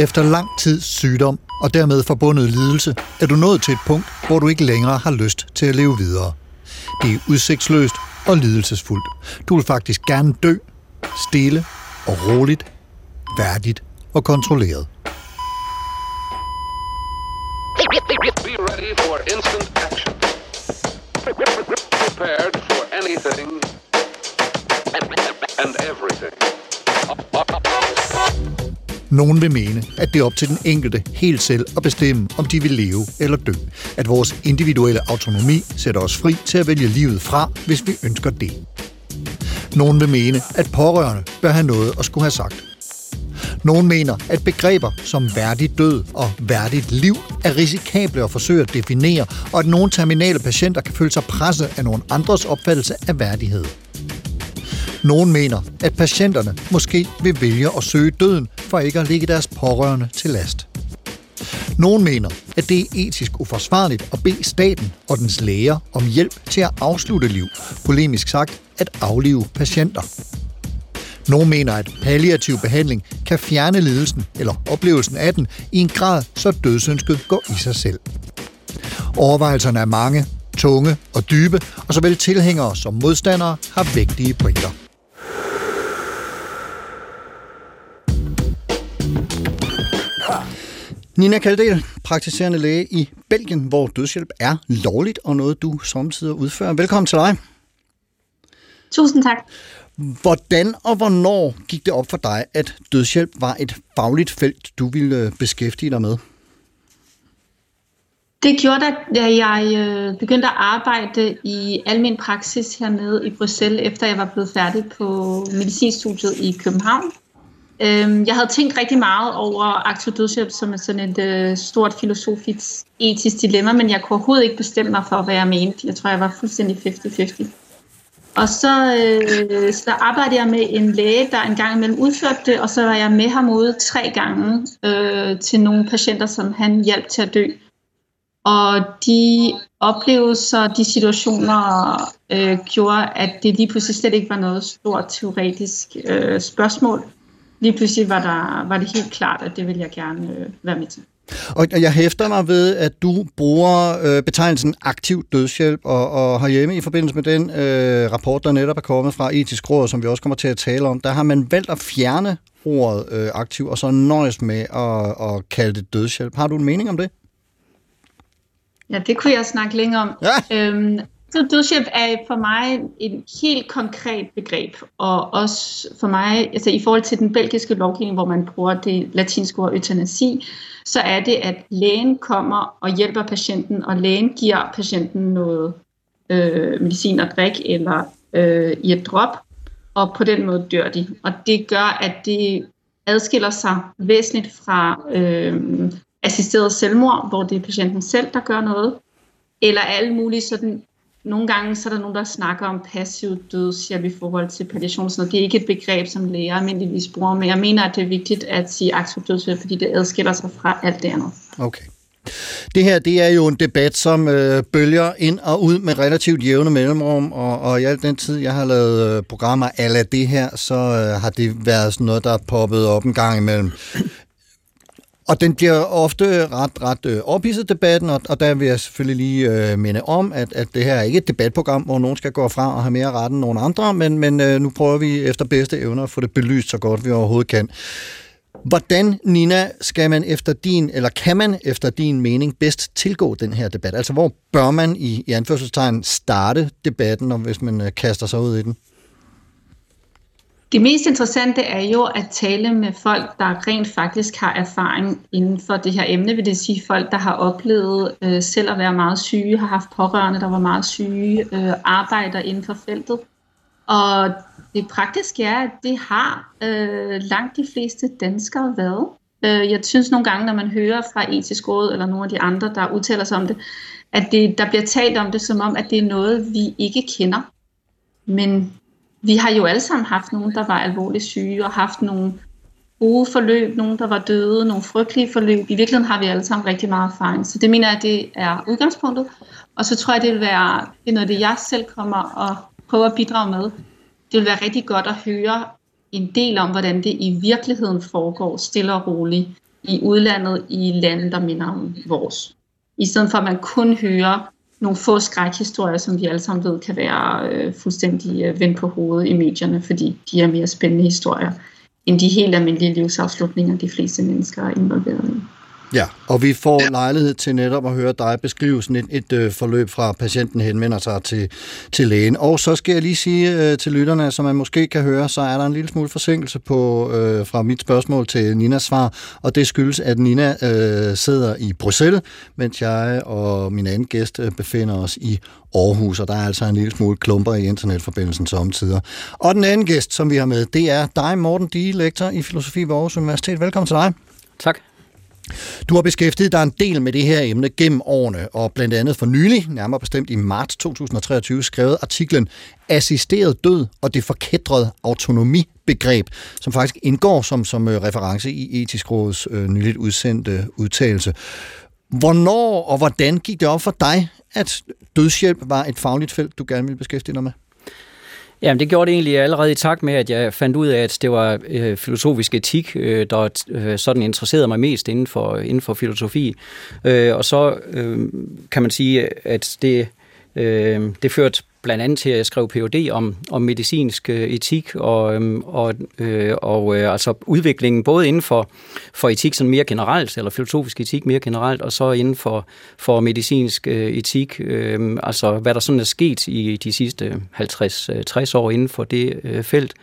Efter lang tids sygdom og dermed forbundet lidelse, er du nået til et punkt, hvor du ikke længere har lyst til at leve videre. Det er udsigtsløst og lidelsesfuldt. Du vil faktisk gerne dø, stille og roligt, værdigt og kontrolleret. Be ready for instant action. Prepared for anything and everything. Nogen vil mene, at det er op til den enkelte helt selv at bestemme, om de vil leve eller dø. At vores individuelle autonomi sætter os fri til at vælge livet fra, hvis vi ønsker det. Nogen vil mene, at pårørende bør have noget at skulle have sagt. Nogen mener, at begreber som værdig død og værdigt liv er risikable at forsøge at definere, og at nogle terminale patienter kan føle sig presset af nogle andres opfattelse af værdighed. Nogen mener, at patienterne måske vil vælge at søge døden for ikke at ligge deres pårørende til last. Nogen mener, at det er etisk uforsvarligt at bede staten og dens læger om hjælp til at afslutte liv, polemisk sagt at aflive patienter. Nogle mener, at palliativ behandling kan fjerne lidelsen eller oplevelsen af den i en grad, så dødsønsket går i sig selv. Overvejelserne er mange, tunge og dybe, og såvel tilhængere som modstandere har vægtige pointer. Nina Kaldel, praktiserende læge i Belgien, hvor dødshjælp er lovligt og noget, du samtidig udfører. Velkommen til dig. Tusind tak. Hvordan og hvornår gik det op for dig, at dødshjælp var et fagligt felt, du ville beskæftige dig med? Det gjorde da jeg øh, begyndte at arbejde i almen praksis hernede i Bruxelles, efter jeg var blevet færdig på medicinstudiet i København. Øhm, jeg havde tænkt rigtig meget over aktiv dødshjælp som sådan et øh, stort filosofisk etisk dilemma, men jeg kunne overhovedet ikke bestemme mig for, hvad jeg mente. Jeg tror, jeg var fuldstændig 50-50. Og så, øh, så arbejdede jeg med en læge, der engang imellem udførte det, og så var jeg med ham ude tre gange øh, til nogle patienter, som han hjalp til at dø. Og de oplevelser, de situationer, øh, gjorde, at det lige pludselig slet ikke var noget stort teoretisk øh, spørgsmål. Lige pludselig var, der, var det helt klart, at det ville jeg gerne øh, være med til. Og jeg hæfter mig ved, at du bruger øh, betegnelsen aktiv dødshjælp, og, og herhjemme i forbindelse med den øh, rapport, der netop er kommet fra etisk råd, som vi også kommer til at tale om, der har man valgt at fjerne ordet øh, aktiv, og så nøjes med at, at kalde det dødshjælp. Har du en mening om det? Ja, det kunne jeg snakke længere om. Ja. Øhm, så dødshjælp er for mig et helt konkret begreb, og også for mig, altså i forhold til den belgiske lovgivning, hvor man bruger det latinske ord eutanasi, så er det, at lægen kommer og hjælper patienten, og lægen giver patienten noget øh, medicin at drikke, eller øh, i et drop, og på den måde dør de. Og det gør, at det adskiller sig væsentligt fra øh, assisteret selvmord, hvor det er patienten selv, der gør noget, eller alle mulige sådan nogle gange så er der nogen, der snakker om passiv dødshjælp i forhold til palliation. Så det er ikke et begreb, som læger almindeligvis bruger, men jeg mener, at det er vigtigt at sige aktiv dødshjælp, fordi det adskiller sig fra alt det andet. Okay. Det her, det er jo en debat, som øh, bølger ind og ud med relativt jævne mellemrum, og, og i al den tid, jeg har lavet øh, programmer ala det her, så øh, har det været sådan noget, der er poppet op en gang imellem. Og den bliver ofte ret, ret øh, ophidset debatten, og, og der vil jeg selvfølgelig lige øh, minde om, at, at det her er ikke et debatprogram, hvor nogen skal gå fra og have mere ret end nogen andre, men, men øh, nu prøver vi efter bedste evner at få det belyst så godt vi overhovedet kan. Hvordan, Nina, skal man efter din, eller kan man efter din mening bedst tilgå den her debat? Altså, hvor bør man i, i anførselstegn starte debatten, om hvis man øh, kaster sig ud i den? Det mest interessante er jo at tale med folk, der rent faktisk har erfaring inden for det her emne, vil det sige folk, der har oplevet øh, selv at være meget syge, har haft pårørende, der var meget syge, øh, arbejder inden for feltet. Og det praktiske er, at det har øh, langt de fleste danskere været. Øh, jeg synes nogle gange, når man hører fra etisk råd eller nogle af de andre, der udtaler sig om det, at det, der bliver talt om det som om, at det er noget, vi ikke kender. Men vi har jo alle sammen haft nogen, der var alvorligt syge og haft nogle gode forløb, nogen, der var døde, nogle frygtelige forløb. I virkeligheden har vi alle sammen rigtig meget erfaring. Så det mener jeg, det er udgangspunktet. Og så tror jeg, det vil være, det er noget, det jeg selv kommer og prøver at bidrage med. Det vil være rigtig godt at høre en del om, hvordan det i virkeligheden foregår stille og roligt i udlandet, i lande, der minder om vores. I stedet for, at man kun hører nogle få skrækhistorier, som vi alle sammen ved kan være øh, fuldstændig øh, vendt på hovedet i medierne, fordi de er mere spændende historier end de helt almindelige livsafslutninger, de fleste mennesker er involveret i. Ja, og vi får lejlighed til netop at høre dig beskrive sådan et, et øh, forløb fra patienten henvender sig til, til lægen. Og så skal jeg lige sige øh, til lytterne, som man måske kan høre, så er der en lille smule forsinkelse på øh, fra mit spørgsmål til Ninas svar, og det skyldes, at Nina øh, sidder i Bruxelles, mens jeg og min anden gæst øh, befinder os i Aarhus, og der er altså en lille smule klumper i internetforbindelsen samtidig. Og den anden gæst, som vi har med, det er dig, Morten Dige, lektor i filosofi ved Aarhus Universitet. Velkommen til dig. Tak. Du har beskæftiget dig en del med det her emne gennem årene, og blandt andet for nylig, nærmere bestemt i marts 2023, skrevet artiklen Assisteret død og det forkædrede autonomibegreb, som faktisk indgår som, som øh, reference i Etisk Råds øh, nyligt udsendte udtalelse. Hvornår og hvordan gik det op for dig, at dødshjælp var et fagligt felt, du gerne ville beskæftige dig med? Jamen, det gjorde det egentlig allerede i takt med, at jeg fandt ud af, at det var øh, filosofisk etik, øh, der øh, sådan interesserede mig mest inden for, inden for filosofi. Øh, og så øh, kan man sige, at det, øh, det førte blandt andet til, at jeg skrev Ph.D. om, om medicinsk øh, etik og, øhm, og, øh, og øh, altså udviklingen både inden for, for etik sådan mere generelt, eller filosofisk etik mere generelt, og så inden for, for medicinsk øh, etik, øh, altså hvad der sådan er sket i de sidste 50-60 øh, år inden for det øh, felt.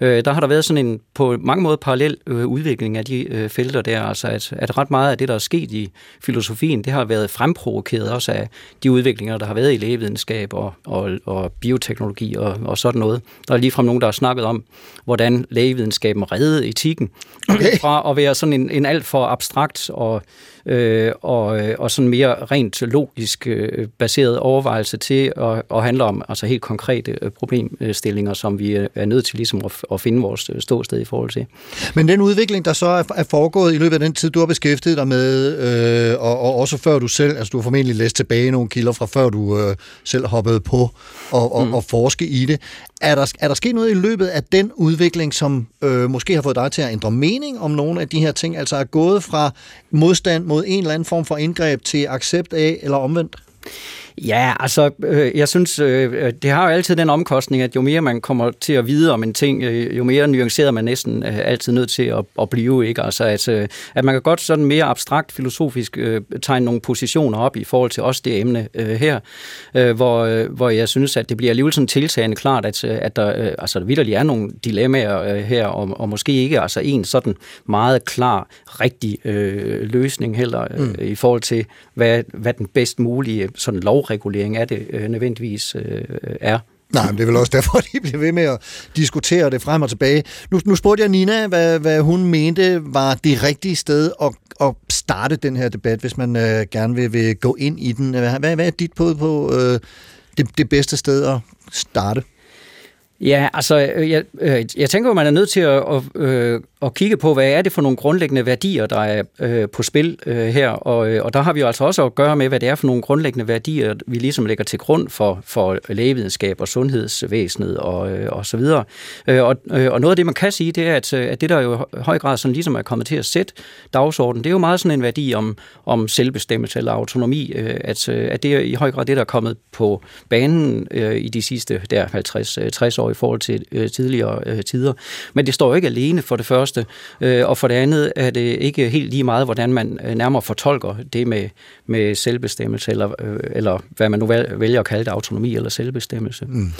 Øh, der har der været sådan en på mange måder parallel øh, udvikling af de øh, felter der, altså at, at ret meget af det, der er sket i filosofien, det har været fremprovokeret også af de udviklinger, der har været i lægevidenskab og, og og bioteknologi og, og sådan noget. Der er ligefrem nogen, der har snakket om, hvordan lægevidenskaben reddede etikken okay. fra at være sådan en, en alt for abstrakt og øh, og, øh, og sådan mere rent logisk øh, baseret overvejelse til at, at handle om altså helt konkrete øh, problemstillinger, som vi er nødt til ligesom at, at finde vores øh, ståsted i forhold til. Men den udvikling, der så er, er foregået i løbet af den tid, du har beskæftiget dig med, øh, og, og også før du selv, altså du har formentlig læst tilbage nogle kilder fra før du øh, selv hoppede på og, og, mm. og forske i det, er der, er der sket noget i løbet af den udvikling, som øh, måske har fået dig til at ændre mening om nogle af de her ting, altså er gået fra modstand mod en eller anden form for indgreb til accept af, eller omvendt? Ja, altså, øh, jeg synes, øh, det har jo altid den omkostning, at jo mere man kommer til at vide om en ting, øh, jo mere nuanceret man næsten øh, altid nødt til at, at blive, ikke? Altså, at, øh, at man kan godt sådan mere abstrakt filosofisk øh, tegne nogle positioner op i forhold til også det emne øh, her, øh, hvor, øh, hvor jeg synes, at det bliver alligevel sådan tiltagende klart, at, øh, at der øh, altså, vidderligt er nogle dilemmaer øh, her, og, og måske ikke altså en sådan meget klar, rigtig øh, løsning heller, øh, mm. i forhold til, hvad, hvad den bedst mulige sådan lov lovregulering af det øh, nødvendigvis øh, er. Nej, men det er vel også derfor, de bliver ved med at diskutere det frem og tilbage. Nu, nu spurgte jeg Nina, hvad, hvad hun mente var det rigtige sted at, at starte den her debat, hvis man øh, gerne vil, vil gå ind i den. Hvad, hvad er dit på, på øh, det, det bedste sted at starte? Ja, altså, øh, jeg, øh, jeg tænker, at man er nødt til at, at, øh, at kigge på, hvad er det for nogle grundlæggende værdier, der er øh, på spil øh, her, og, øh, og der har vi jo altså også at gøre med, hvad det er for nogle grundlæggende værdier, vi ligesom lægger til grund for, for lægevidenskab og sundhedsvæsenet og, øh, og så videre. Øh, og, øh, og noget af det, man kan sige, det er, at, øh, at det, der jo i høj grad sådan ligesom er kommet til at sætte dagsordenen, det er jo meget sådan en værdi om, om selvbestemmelse eller autonomi, øh, at, øh, at det er i høj grad det, der er kommet på banen øh, i de sidste der 50-60 øh, år i forhold til øh, tidligere øh, tider. Men det står jo ikke alene for det første, øh, og for det andet er det ikke helt lige meget, hvordan man øh, nærmere fortolker det med, med selvbestemmelse, eller, øh, eller hvad man nu vælger at kalde det, autonomi eller selvbestemmelse. Mm.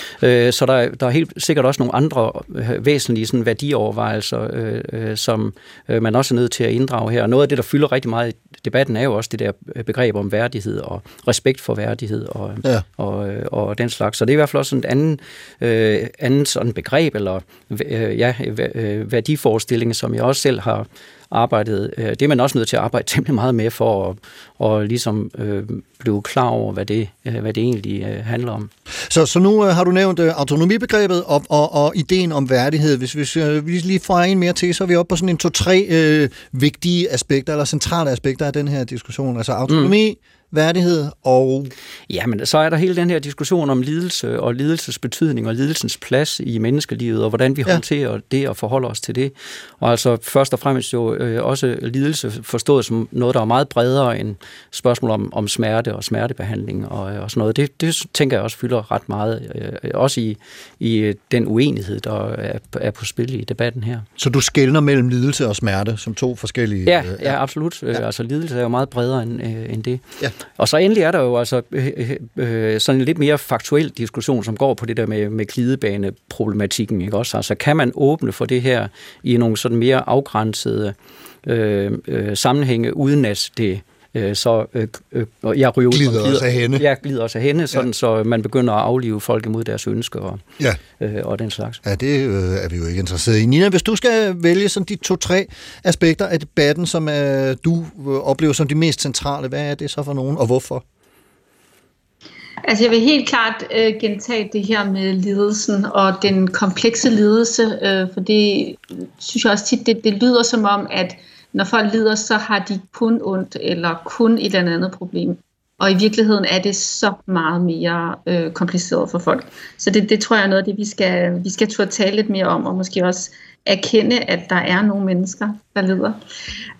Så der, der er helt sikkert også nogle andre væsentlige sådan, værdiovervejelser, som man også er nødt til at inddrage her. Noget af det, der fylder rigtig meget i debatten, er jo også det der begreb om værdighed og respekt for værdighed og, ja. og, og den slags. Så det er i hvert fald også en anden, øh, anden sådan begreb, eller ja, øh, værdiforestilling, som jeg også selv har, arbejdet, øh, det er man også nødt til at arbejde temmelig meget med for at og ligesom øh, blive klar over, hvad det, øh, hvad det egentlig øh, handler om. Så, så nu øh, har du nævnt øh, autonomibegrebet og, og, og ideen om værdighed. Hvis, hvis øh, vi lige får en mere til, så er vi oppe på sådan en to-tre øh, vigtige aspekter, eller centrale aspekter af den her diskussion. Altså autonomi, mm værdighed og... Ja, men så er der hele den her diskussion om lidelse og lidelsesbetydning betydning og lidelsens plads i menneskelivet, og hvordan vi ja. håndterer det og forholder os til det. Og altså først og fremmest jo øh, også lidelse forstået som noget, der er meget bredere end spørgsmål om, om smerte og smertebehandling og, og sådan noget. Det, det tænker jeg også fylder ret meget, øh, også i, i den uenighed, der er, er på spil i debatten her. Så du skældner mellem lidelse og smerte som to forskellige... Ja, øh, ja absolut. Ja. Altså lidelse er jo meget bredere end, øh, end det. Ja. Og så endelig er der jo altså øh, øh, øh, sådan en lidt mere faktuel diskussion, som går på det der med, med klidebaneproblematikken. Ikke også? Altså kan man åbne for det her i nogle sådan mere afgrænsede øh, øh, sammenhænge, uden at det øh, så øh, øh, jeg ryger glider ud glider, af hende. Ja, glider også af hende, sådan ja. så man begynder at aflive folk imod deres ønsker og, ja. øh, og den slags. Ja, det øh, er vi jo ikke interesseret i. Nina, hvis du skal vælge sådan de to-tre aspekter af debatten, som øh, du øh, oplever som de mest centrale, hvad er det så for nogen, og hvorfor? Altså jeg vil helt klart øh, gentage det her med lidelsen og den komplekse lidelse, øh, for det synes jeg også tit, det, det lyder som om, at når folk lider, så har de kun ondt eller kun et eller andet problem. Og i virkeligheden er det så meget mere øh, kompliceret for folk. Så det, det tror jeg er noget af det, vi skal, vi skal turde tale lidt mere om, og måske også erkende, at der er nogle mennesker, der lider.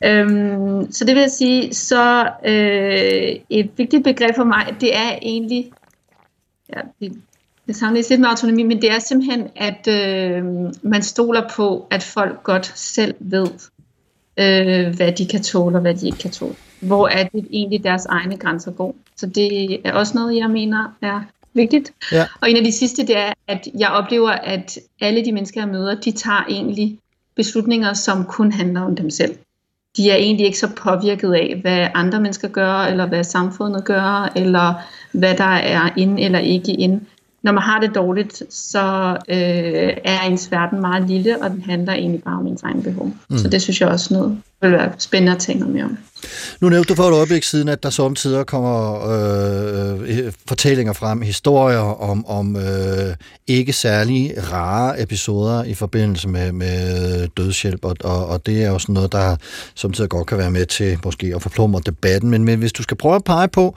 Øhm, så det vil jeg sige, så øh, et vigtigt begreb for mig, det er egentlig, ja, det, det sammenlignes lidt med autonomi, men det er simpelthen, at øh, man stoler på, at folk godt selv ved, øh, hvad de kan tåle og hvad de ikke kan tåle. Hvor er det egentlig deres egne grænser går. Så det er også noget, jeg mener er vigtigt. Ja. Og en af de sidste, det er, at jeg oplever, at alle de mennesker, jeg møder, de tager egentlig beslutninger, som kun handler om dem selv. De er egentlig ikke så påvirket af, hvad andre mennesker gør, eller hvad samfundet gør, eller hvad der er ind eller ikke ind når man har det dårligt, så øh, er ens verden meget lille, og den handler egentlig bare om ens egen behov. Mm. Så det synes jeg også noget vil være spændende at tale noget mere om. Nu nævnte du for et øjeblik siden, at der samtidig kommer øh, øh, fortællinger frem, historier om, om øh, ikke særlig rare episoder i forbindelse med, med dødshjælp, og, og, og det er jo sådan noget, der samtidig godt kan være med til måske at forplumre debatten, men, men hvis du skal prøve at pege på,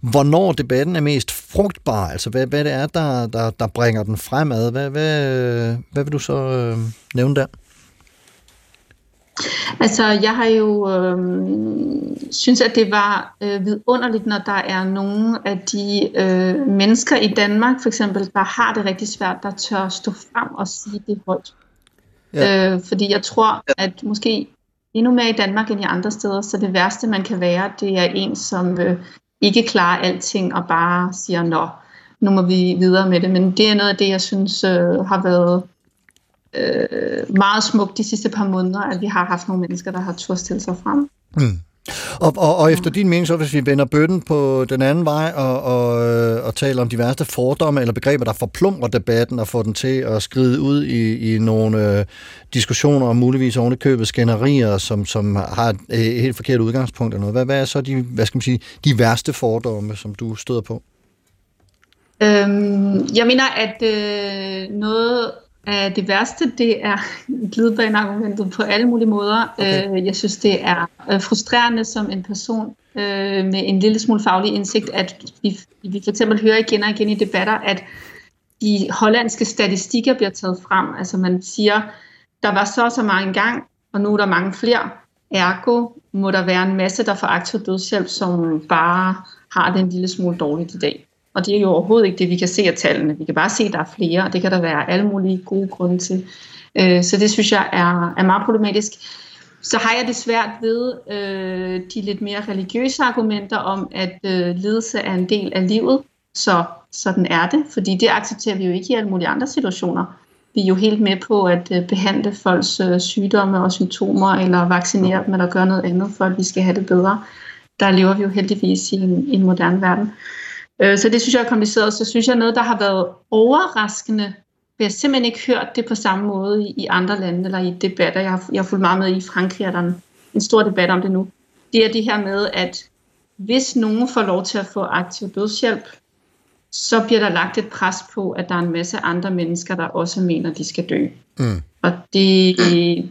hvornår debatten er mest frugtbar, altså hvad, hvad det er, der, der, der bringer den fremad, hvad, hvad, hvad vil du så øh, nævne der? Altså, jeg har jo øh, synes, at det var øh, vidunderligt, når der er nogle af de øh, mennesker i Danmark, for eksempel, der har det rigtig svært, der tør stå frem og sige det højt. Ja. Øh, fordi jeg tror, at måske endnu mere i Danmark end i andre steder, så det værste, man kan være, det er en, som øh, ikke klarer alting og bare siger, nå, nu må vi videre med det. Men det er noget af det, jeg synes øh, har været øh, meget smukt de sidste par måneder, at vi har haft nogle mennesker, der har turde stille sig frem. Mm. Og, og, og efter din mening, så hvis vi vender bøtten på den anden vej og, og, øh, og taler om de værste fordomme eller begreber, der forplumrer debatten og får den til at skride ud i, i nogle øh, diskussioner og muligvis ovenikøbet skænderier, som, som har et, et helt forkert udgangspunkt eller noget. Hvad, hvad er så de, hvad skal man sige, de værste fordomme, som du støder på? Øhm, jeg mener, at øh, noget Uh, det værste, det er glidebaneargumentet på alle mulige måder. Okay. Uh, jeg synes, det er uh, frustrerende som en person uh, med en lille smule faglig indsigt, at vi, vi for eksempel hører igen og igen i debatter, at de hollandske statistikker bliver taget frem. Altså man siger, der var så så mange gang, og nu er der mange flere. Ergo må der være en masse, der får aktiv dødshjælp, som bare har den lille smule dårligt i dag. Og det er jo overhovedet ikke det, vi kan se af tallene. Vi kan bare se, at der er flere, og det kan der være alle mulige gode grunde til. Øh, så det synes jeg er, er meget problematisk. Så har jeg det svært ved øh, de lidt mere religiøse argumenter om, at øh, lidelse er en del af livet. Så sådan er det, fordi det accepterer vi jo ikke i alle mulige andre situationer. Vi er jo helt med på at øh, behandle folks øh, sygdomme og symptomer, eller vaccinere dem, eller gøre noget andet, for at vi skal have det bedre. Der lever vi jo heldigvis i en, en moderne verden. Øh, Øh, så det synes jeg er kompliceret. Så synes jeg noget, der har været overraskende, jeg har simpelthen ikke hørt det på samme måde i, i andre lande eller i debatter. Jeg har, jeg har fulgt meget med i Frankrig, og der en en stor debat om det nu, det er det her med, at hvis nogen får lov til at få aktiv dødshjælp, så bliver der lagt et pres på, at der er en masse andre mennesker, der også mener, de skal dø. Mm. Og det,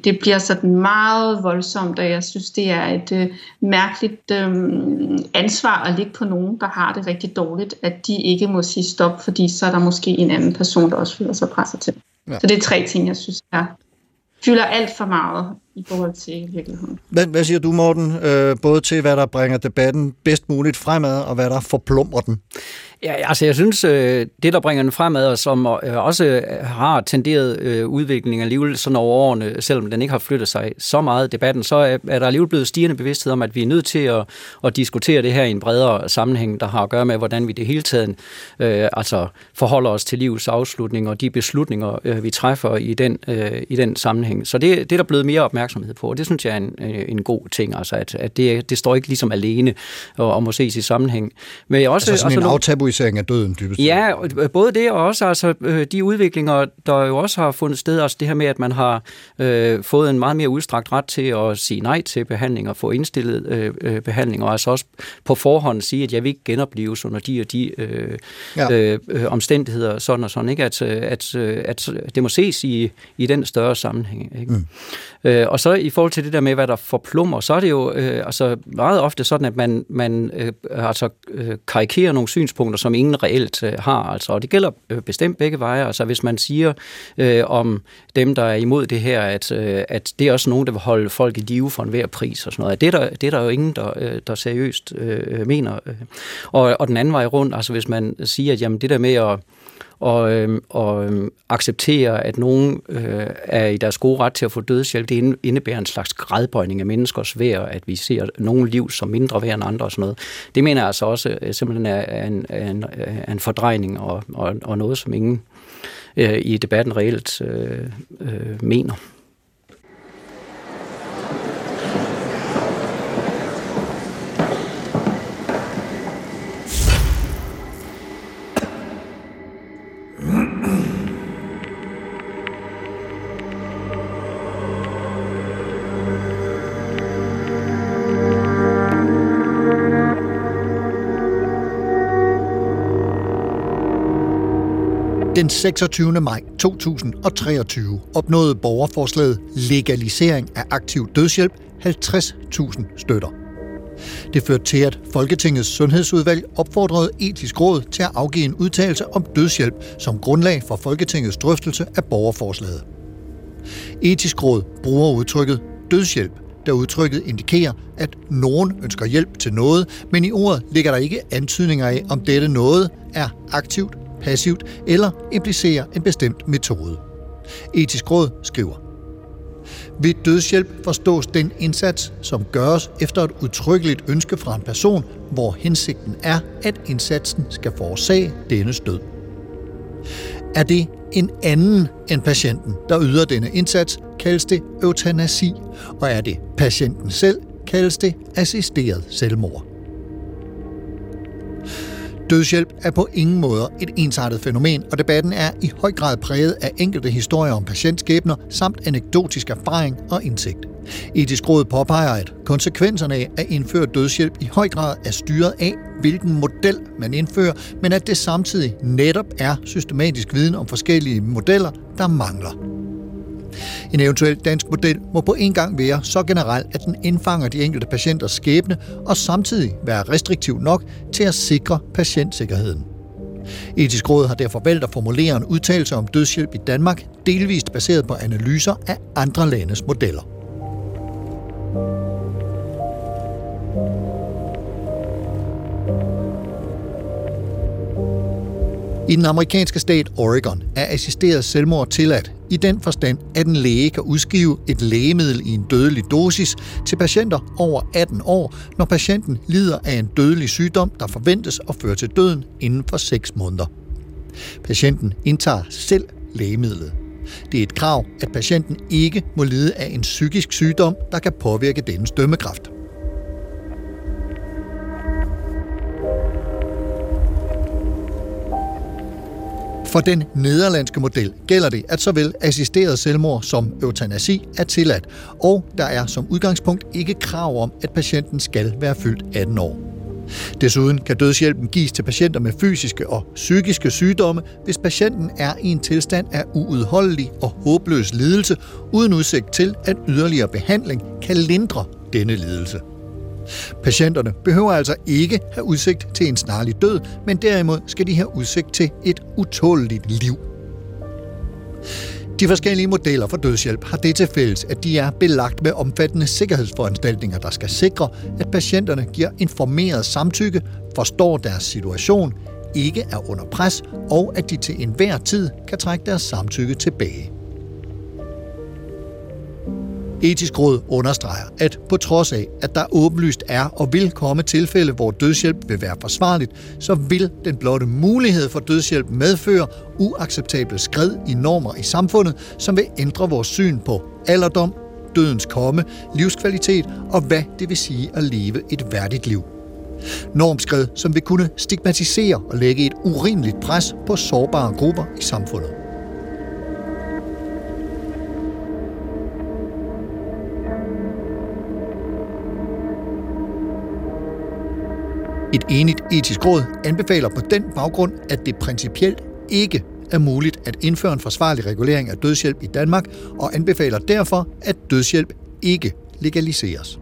det bliver sådan meget voldsomt, og jeg synes, det er et øh, mærkeligt øh, ansvar at ligge på nogen, der har det rigtig dårligt, at de ikke må sige stop, fordi så er der måske en anden person, der også føler sig presset til. Ja. Så det er tre ting, jeg synes er fylder alt for meget i forhold til virkeligheden. Hvad, hvad siger du, Morten, øh, både til hvad der bringer debatten bedst muligt fremad, og hvad der forplumrer den? Ja, altså jeg synes, øh, det der bringer den fremad, og som øh, også har tenderet øh, udviklingen alligevel sådan over årene, selvom den ikke har flyttet sig så meget debatten, så er, er der alligevel blevet stigende bevidsthed om, at vi er nødt til at, at diskutere det her i en bredere sammenhæng, der har at gøre med, hvordan vi det hele taget øh, altså forholder os til livets afslutning og de beslutninger, øh, vi træffer i den, øh, i den sammenhæng. Så det, det er der blevet mere opmærksomhed på, og det synes jeg er en, en god ting, altså at, at det, det står ikke ligesom alene og, og må ses i sammenhæng. Men også, altså sådan altså, en tabuisering af døden, dybest Ja, både det og også altså, øh, de udviklinger, der jo også har fundet sted, altså det her med, at man har øh, fået en meget mere udstrakt ret til at sige nej til behandling og få indstillet øh, øh behandling, og altså også på forhånd sige, at jeg vil ikke genopleves under de og de øh, ja. øh, omstændigheder, sådan og sådan, ikke? At, at, at, at det må ses i, i den større sammenhæng. Ikke? Mm. Øh, og så i forhold til det der med, hvad der forplummer, så er det jo øh, altså meget ofte sådan, at man, man øh, altså, øh, karikerer nogle synspunkter, som ingen reelt øh, har. Altså, og det gælder øh, bestemt begge veje. Altså hvis man siger øh, om dem, der er imod det her, at, øh, at det er også nogen, der vil holde folk i live for enhver pris og sådan noget. Det er der, det er der jo ingen, der, øh, der seriøst øh, mener. Øh. Og, og den anden vej rundt, altså hvis man siger, at jamen, det der med at og, øh, og øh, acceptere, at nogen øh, er i deres gode ret til at få dødshjælp. Det indebærer en slags gradbøjning af menneskers værd, at vi ser nogle liv som mindre værd end andre og sådan noget. Det mener jeg altså også øh, simpelthen er en, en, en fordrejning og, og, og noget, som ingen øh, i debatten reelt øh, øh, mener. Den 26. maj 2023 opnåede borgerforslaget legalisering af aktiv dødshjælp 50.000 støtter. Det førte til, at Folketingets sundhedsudvalg opfordrede etisk råd til at afgive en udtalelse om dødshjælp som grundlag for Folketingets drøftelse af borgerforslaget. Etisk råd bruger udtrykket dødshjælp, da udtrykket indikerer, at nogen ønsker hjælp til noget, men i ordet ligger der ikke antydninger af, om dette noget er aktivt passivt eller implicerer en bestemt metode. Etisk Råd skriver, ved dødshjælp forstås den indsats, som gøres efter et udtrykkeligt ønske fra en person, hvor hensigten er, at indsatsen skal forårsage dennes død. Er det en anden end patienten, der yder denne indsats, kaldes det eutanasi, og er det patienten selv, kaldes det assisteret selvmord. Dødshjælp er på ingen måder et ensartet fænomen, og debatten er i høj grad præget af enkelte historier om patientskæbner samt anekdotisk erfaring og indsigt. Etisk Råd påpeger, at konsekvenserne af at indføre dødshjælp i høj grad er styret af, hvilken model man indfører, men at det samtidig netop er systematisk viden om forskellige modeller, der mangler. En eventuel dansk model må på en gang være så generel, at den indfanger de enkelte patienters skæbne og samtidig være restriktiv nok til at sikre patientsikkerheden. Etisk Råd har derfor valgt at formulere en udtalelse om dødshjælp i Danmark, delvist baseret på analyser af andre landes modeller. I den amerikanske stat Oregon er assisteret selvmord tilladt i den forstand, at en læge kan udskrive et lægemiddel i en dødelig dosis til patienter over 18 år, når patienten lider af en dødelig sygdom, der forventes at føre til døden inden for 6 måneder. Patienten indtager selv lægemidlet. Det er et krav, at patienten ikke må lide af en psykisk sygdom, der kan påvirke dennes dømmekraft. For den nederlandske model gælder det, at såvel assisteret selvmord som eutanasi er tilladt, og der er som udgangspunkt ikke krav om, at patienten skal være fyldt 18 år. Desuden kan dødshjælpen gives til patienter med fysiske og psykiske sygdomme, hvis patienten er i en tilstand af uudholdelig og håbløs lidelse, uden udsigt til, at yderligere behandling kan lindre denne lidelse. Patienterne behøver altså ikke have udsigt til en snarlig død, men derimod skal de have udsigt til et utåleligt liv. De forskellige modeller for dødshjælp har det til fælles, at de er belagt med omfattende sikkerhedsforanstaltninger, der skal sikre, at patienterne giver informeret samtykke, forstår deres situation, ikke er under pres, og at de til enhver tid kan trække deres samtykke tilbage. Etisk Råd understreger, at på trods af, at der åbenlyst er og vil komme tilfælde, hvor dødshjælp vil være forsvarligt, så vil den blotte mulighed for dødshjælp medføre uacceptable skred i normer i samfundet, som vil ændre vores syn på alderdom, dødens komme, livskvalitet og hvad det vil sige at leve et værdigt liv. Normskred, som vil kunne stigmatisere og lægge et urimeligt pres på sårbare grupper i samfundet. Et enigt etisk råd anbefaler på den baggrund, at det principielt ikke er muligt at indføre en forsvarlig regulering af dødshjælp i Danmark, og anbefaler derfor, at dødshjælp ikke legaliseres.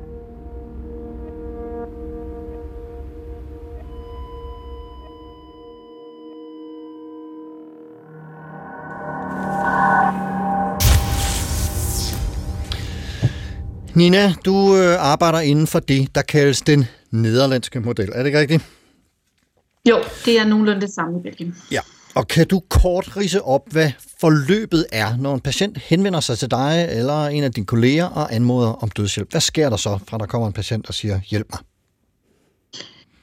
Nina, du øh, arbejder inden for det, der kaldes den nederlandske model. Er det ikke rigtigt? Jo, det er nogenlunde det samme i Belgien. Ja. Og kan du kort rise op, hvad forløbet er, når en patient henvender sig til dig eller en af dine kolleger og anmoder om dødshjælp? Hvad sker der så, fra der kommer en patient og siger, hjælp mig?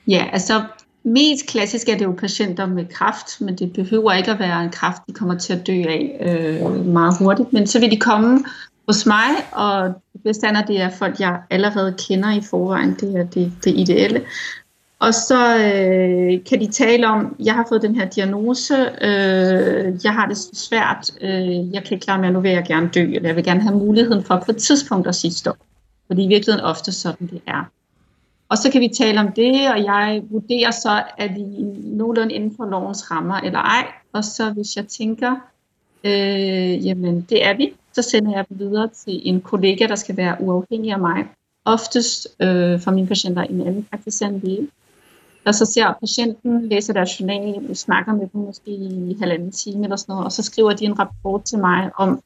Ja, altså mest klassisk er det jo patienter med kræft, men det behøver ikke at være en kræft, de kommer til at dø af øh, meget hurtigt. Men så vil de komme hos mig, og de bedste det er folk, jeg allerede kender i forvejen. Det er det, det ideelle. Og så øh, kan de tale om, jeg har fået den her diagnose, øh, jeg har det svært, øh, jeg kan ikke klare mig, nu vil jeg gerne dø, eller jeg vil gerne have muligheden for på et tidspunkt at sige stop. Fordi i virkeligheden ofte sådan det er. Og så kan vi tale om det, og jeg vurderer så, at vi nogenlunde inden for lovens rammer eller ej. Og så hvis jeg tænker, øh, jamen det er vi, så sender jeg dem videre til en kollega, der skal være uafhængig af mig. Oftest øh, for mine patienter en anden praktiserende læge. Og så ser patienten, læser deres journal, snakker med dem måske i halvanden time eller sådan noget, og så skriver de en rapport til mig om,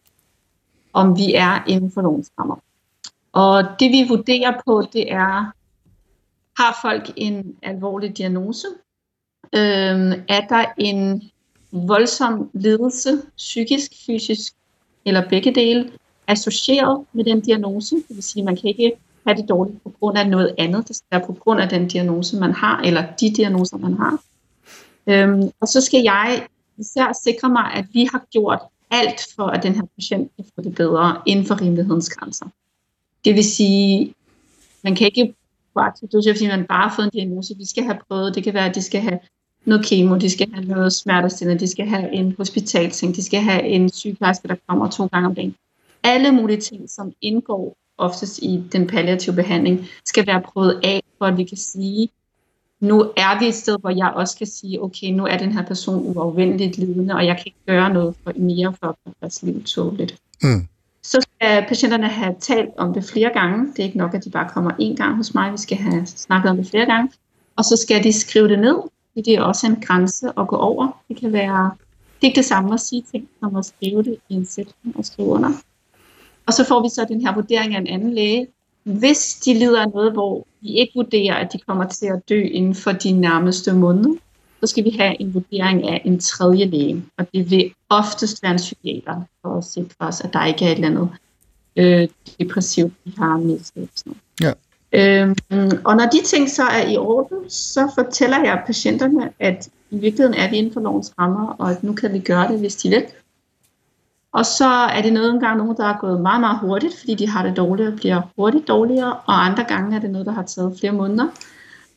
om vi er inden for lovens rammer. Og det vi vurderer på, det er, har folk en alvorlig diagnose? Øhm, er der en voldsom lidelse, psykisk, fysisk eller begge dele, associeret med den diagnose. Det vil sige, at man kan ikke have det dårligt på grund af noget andet. Det skal være på grund af den diagnose, man har, eller de diagnoser, man har. Øhm, og så skal jeg især sikre mig, at vi har gjort alt for, at den her patient kan få det bedre inden for rimelighedens grænser. Det vil sige, man kan ikke på aktiv dødshjælp, fordi man bare har fået en diagnose. Vi skal have prøvet, det kan være, at de skal have noget kemo, de skal have noget smertestillende, de skal have en hospitalseng, de skal have en sygeplejerske, der kommer to gange om dagen. Alle mulige ting, som indgår oftest i den palliative behandling, skal være prøvet af, for at vi kan sige, nu er vi et sted, hvor jeg også kan sige, okay, nu er den her person uafvendeligt lidende, og jeg kan ikke gøre noget for mere for at gøre deres liv tåligt. Mm. Så skal patienterne have talt om det flere gange. Det er ikke nok, at de bare kommer én gang hos mig. Vi skal have snakket om det flere gange. Og så skal de skrive det ned, det er også en grænse at gå over. Det kan være, det er ikke det samme at sige ting, som at skrive det i en sætning og skrive under. Og så får vi så den her vurdering af en anden læge. Hvis de lider af noget, hvor vi ikke vurderer, at de kommer til at dø inden for de nærmeste måneder, så skal vi have en vurdering af en tredje læge. Og det vil oftest være en psykiater, for at sikre os, at der ikke er et eller andet øh, depressivt, vi har mistet. Ja. Øhm, og når de ting så er i orden, så fortæller jeg patienterne, at i virkeligheden er vi inden for lovens rammer, og at nu kan vi gøre det, hvis de vil. Og så er det noget engang nogen, der er gået meget, meget hurtigt, fordi de har det dårligt og bliver hurtigt dårligere, og andre gange er det noget, der har taget flere måneder.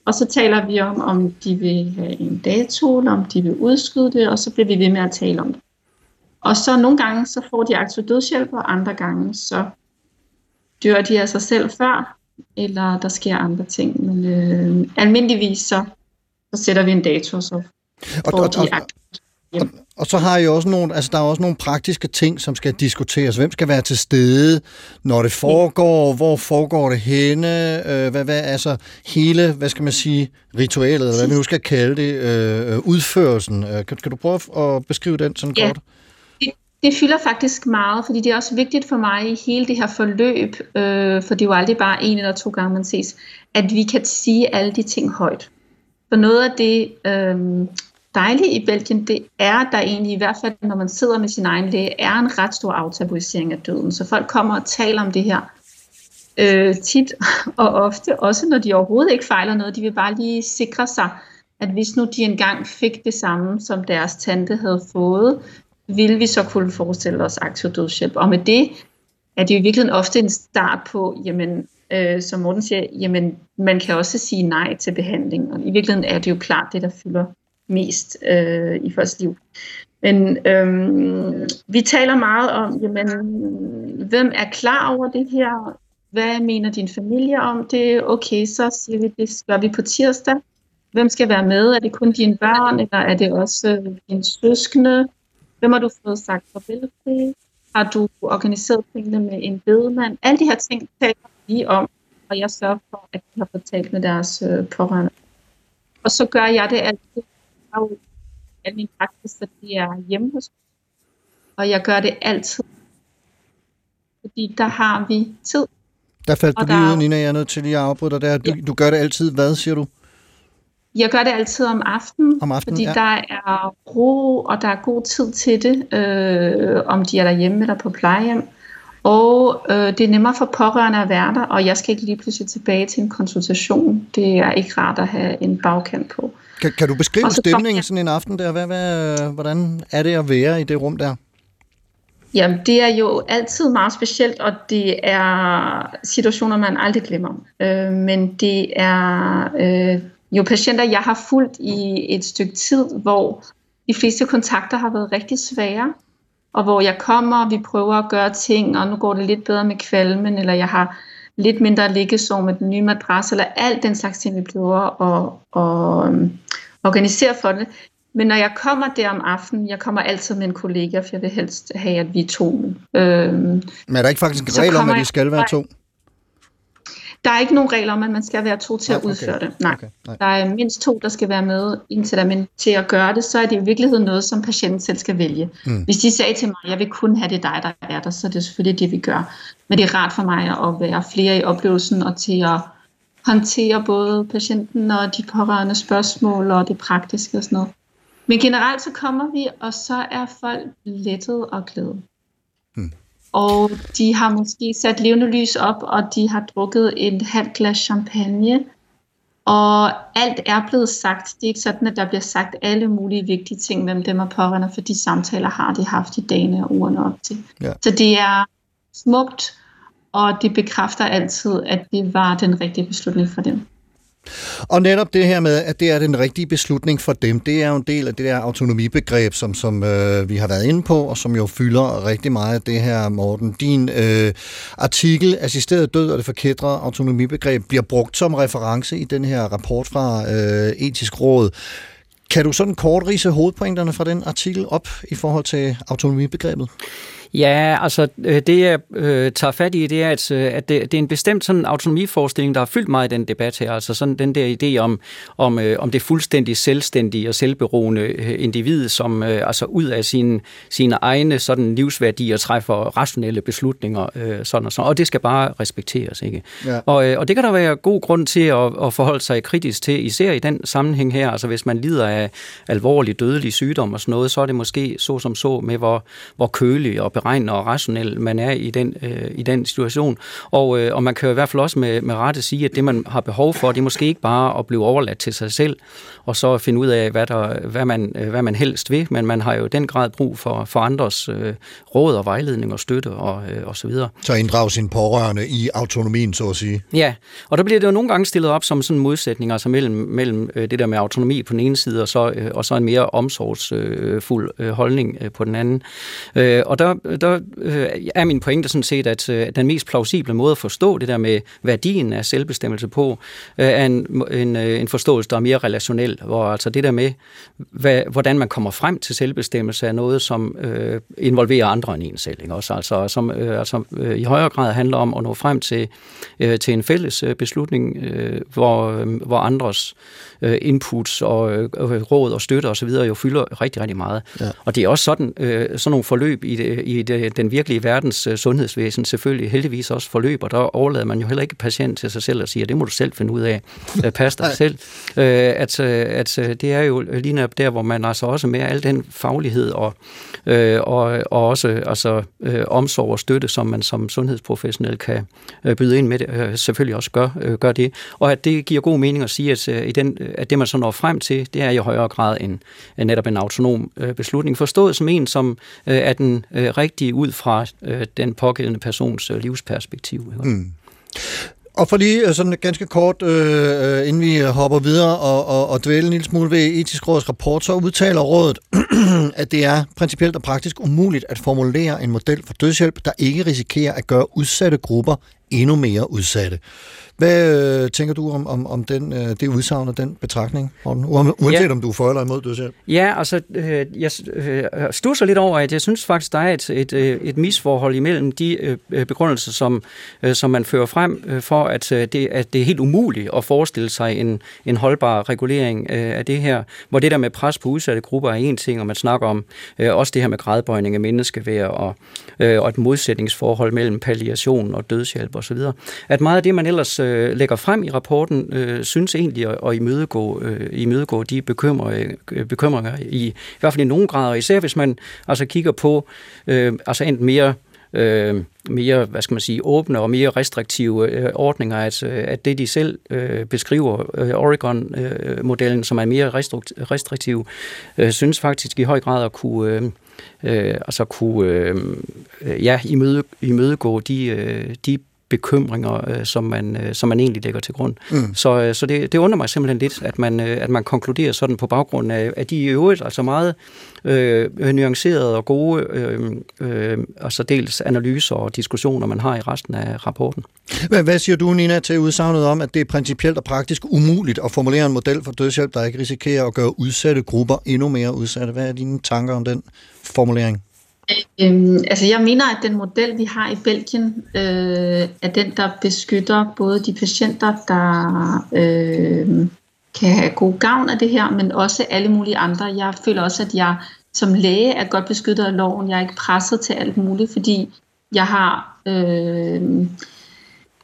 Og så taler vi om, om de vil have en dato, eller om de vil udskyde det, og så bliver vi ved med at tale om det. Og så nogle gange, så får de aktiv dødshjælp, og andre gange, så dør de af sig selv før, eller der sker andre ting. Men øh, almindeligvis, så, så sætter vi en dato, så Og, og, og, og, og så har I også nogle, altså der er også nogle praktiske ting, som skal diskuteres. Hvem skal være til stede, når det foregår, hvor foregår det henne, øh, hvad, hvad, altså hele, hvad skal man sige, ritualet, eller hvad vi nu skal kalde det, øh, udførelsen. Øh, kan, kan du prøve at beskrive den sådan Ja. kort? Det, fylder faktisk meget, fordi det er også vigtigt for mig i hele det her forløb, øh, for det er jo aldrig bare en eller to gange, man ses, at vi kan sige alle de ting højt. For noget af det øh, dejlige i Belgien, det er, at der egentlig i hvert fald, når man sidder med sin egen læge, er en ret stor aftabuisering af døden. Så folk kommer og taler om det her øh, tit og ofte, også når de overhovedet ikke fejler noget. De vil bare lige sikre sig, at hvis nu de engang fik det samme, som deres tante havde fået, ville vi så kunne forestille os aktiv dødshjælp. Og med det er det jo i virkeligheden ofte en start på, jamen, øh, som Morten siger, jamen, man kan også sige nej til behandling. Og i virkeligheden er det jo klart det, der fylder mest øh, i folks liv. Men øhm, vi taler meget om, jamen, hvem er klar over det her? Hvad mener din familie om det? Okay, så siger vi, det gør vi på tirsdag. Hvem skal være med? Er det kun dine børn, eller er det også øh, dine søskende? Hvem har du fået sagt farvel til? Har du organiseret tingene med en bedemand? Alle de her ting taler vi lige om, og jeg sørger for, at de har fået talt med deres øh, pårørende. Og så gør jeg det altid. Jeg har al min praksis, at det er hjemme hos. Og jeg gør det altid. Fordi der har vi tid. Der faldt du Og lige der- ud, Nina, jeg er nødt til lige at afbryde dig der. Du, Ja. du gør det altid, hvad siger du? Jeg gør det altid om aftenen, Om aftenen, fordi ja. der er ro, og der er god tid til det, øh, om de er derhjemme eller på plejehjem. Og øh, det er nemmere for pårørende at være der, og jeg skal ikke lige pludselig tilbage til en konsultation. Det er ikke rart at have en bagkant på. Kan, kan du beskrive så stemningen sådan en aften der? Hvad, hvad, hvordan er det at være i det rum der? Jamen, det er jo altid meget specielt, og det er situationer, man aldrig glemmer. Øh, men det er øh, jo patienter, jeg har fulgt i et stykke tid, hvor de fleste kontakter har været rigtig svære, og hvor jeg kommer, og vi prøver at gøre ting, og nu går det lidt bedre med kvalmen, eller jeg har lidt mindre liggesår med den nye madras, eller alt den slags ting, vi prøver at, at øhm, organisere for det. Men når jeg kommer der om aftenen, jeg kommer altid med en kollega, for jeg vil helst have, at vi er to. Øhm, Men er der ikke faktisk en regel om, at jeg- skal være to? Der er ikke nogen regler om, at man skal være to til at udføre okay. det. Nej. Okay, nej. Der er mindst to, der skal være med indtil der, men til at gøre det, så er det i virkeligheden noget, som patienten selv skal vælge. Mm. Hvis de sagde til mig, at jeg vil kun have det dig, der er der, så er det selvfølgelig det, vi gør. Men det er rart for mig at være flere i oplevelsen og til at håndtere både patienten og de pårørende spørgsmål og det praktiske og sådan noget. Men generelt så kommer vi, og så er folk lettet og glade. Og de har måske sat levende lys op, og de har drukket et halvt glas champagne. Og alt er blevet sagt. Det er ikke sådan, at der bliver sagt alle mulige vigtige ting mellem dem og pårørende, for de samtaler har de haft i dagene og ugerne op til. Ja. Så det er smukt, og det bekræfter altid, at det var den rigtige beslutning for dem. Og netop det her med, at det er den rigtige beslutning for dem, det er jo en del af det der autonomibegreb, som, som øh, vi har været inde på, og som jo fylder rigtig meget af det her, Morten. Din øh, artikel, Assisteret død og det forkædre autonomibegreb, bliver brugt som reference i den her rapport fra øh, Etisk Råd. Kan du sådan kort rise hovedpointerne fra den artikel op i forhold til autonomibegrebet? Ja, altså øh, det jeg øh, tager fat i, det er, at, øh, at det, det er en bestemt sådan autonomiforestilling, der har fyldt meget i den debat her. Altså sådan den der idé om, om, øh, om det fuldstændig selvstændige og selvberoende øh, individ, som øh, altså ud af sine, sine egne sådan livsværdier træffer rationelle beslutninger, øh, sådan og sådan. Og det skal bare respekteres, ikke? Ja. Og, øh, og det kan der være god grund til at, at forholde sig kritisk til, især i den sammenhæng her. Altså hvis man lider af alvorlig dødelig sygdom og sådan noget, så er det måske så som så med, hvor, hvor kølig og beregnende og rationel man er i den, øh, i den situation. Og, øh, og man kan jo i hvert fald også med, med rette sige, at det man har behov for, det er måske ikke bare at blive overladt til sig selv, og så finde ud af, hvad, der, hvad, man, øh, hvad man helst vil, men man har jo den grad brug for, for andres øh, råd og vejledning og støtte og, øh, og så videre. Så inddrage sine pårørende i autonomien, så at sige. Ja, og der bliver det jo nogle gange stillet op som sådan en modsætning, altså mellem, mellem øh, det der med autonomi på den ene side, og så, øh, og så en mere omsorgsfuld øh, holdning øh, på den anden. Øh, og der, der øh, er min pointe sådan set, at øh, den mest plausible måde at forstå det der med værdien af selvbestemmelse på, øh, er en, en, øh, en forståelse, der er mere relationel, hvor altså det der med, hvad, hvordan man kommer frem til selvbestemmelse, er noget, som øh, involverer andre end en selv. Ikke? Også, altså, som øh, altså, øh, i højere grad handler om at nå frem til, øh, til en fælles øh, beslutning, øh, hvor, øh, hvor andres øh, inputs og øh, råd og støtte osv. jo fylder rigtig, rigtig meget. Ja. Og det er også sådan, øh, sådan nogle forløb i, det, i det, den virkelige verdens øh, sundhedsvæsen selvfølgelig heldigvis også forløber. Der overlader man jo heller ikke patient til sig selv og siger, det må du selv finde ud af. Øh, pas dig selv. Øh, at, at det er jo lige netop der, hvor man altså også med al den faglighed og, og, og også altså, omsorg og støtte, som man som sundhedsprofessionel kan byde ind med det, selvfølgelig også gør, gør det. Og at det giver god mening at sige, at, i den, at det man så når frem til, det er i højere grad en, netop en autonom beslutning, forstået som en, som er den øh, rigtige ud fra øh, den pågældende persons øh, livsperspektiv. Ikke? Mm. Og for lige øh, sådan ganske kort, øh, øh, inden vi hopper videre og, og, og dvæler en lille smule ved etisk råds rapport, så udtaler rådet, at det er principielt og praktisk umuligt at formulere en model for dødshjælp, der ikke risikerer at gøre udsatte grupper endnu mere udsatte. Hvad øh, tænker du om, om, om den, øh, det udsagn og den betragtning, Uanset ja. om du er for eller imod dødshjælp? Ja, altså, øh, jeg øh, stusser lidt over, at jeg synes faktisk, der er et, et, øh, et misforhold imellem de øh, begrundelser, som, øh, som man fører frem øh, for, at, øh, det, at det er helt umuligt at forestille sig en, en holdbar regulering øh, af det her, hvor det der med pres på udsatte grupper er en ting, og man snakker om øh, også det her med gradbøjning af menneskeværd og, øh, og et modsætningsforhold mellem palliation og dødshjælp osv. At meget af det, man ellers øh, lægger frem i rapporten, øh, synes egentlig at, at imødegå, øh, imødegå de bekymringer, øh, bekymringer i, i hvert fald i nogen grad, især hvis man altså kigger på øh, altså enten mere øh, mere, hvad skal man sige, åbne og mere restriktive øh, ordninger, at, øh, at det de selv øh, beskriver, øh, Oregon-modellen, øh, som er mere restriktiv, øh, synes faktisk i høj grad at kunne, øh, øh, altså kunne øh, ja, imøde, imødegå de, øh, de bekymringer, øh, som, man, øh, som man egentlig lægger til grund. Mm. Så, øh, så det, det undrer mig simpelthen lidt, at man, øh, at man konkluderer sådan på baggrund af, at de i øvrigt altså meget øh, nuancerede og gode øh, øh, altså dels analyser og diskussioner, man har i resten af rapporten. Hvad, hvad siger du, Nina, til udsagnet om, at det er principielt og praktisk umuligt at formulere en model for dødshjælp, der ikke risikerer at gøre udsatte grupper endnu mere udsatte? Hvad er dine tanker om den formulering? Øhm, altså jeg mener, at den model, vi har i Belgien, øh, er den, der beskytter både de patienter, der øh, kan have god gavn af det her, men også alle mulige andre. Jeg føler også, at jeg som læge er godt beskyttet af loven. Jeg er ikke presset til alt muligt, fordi jeg har... Øh,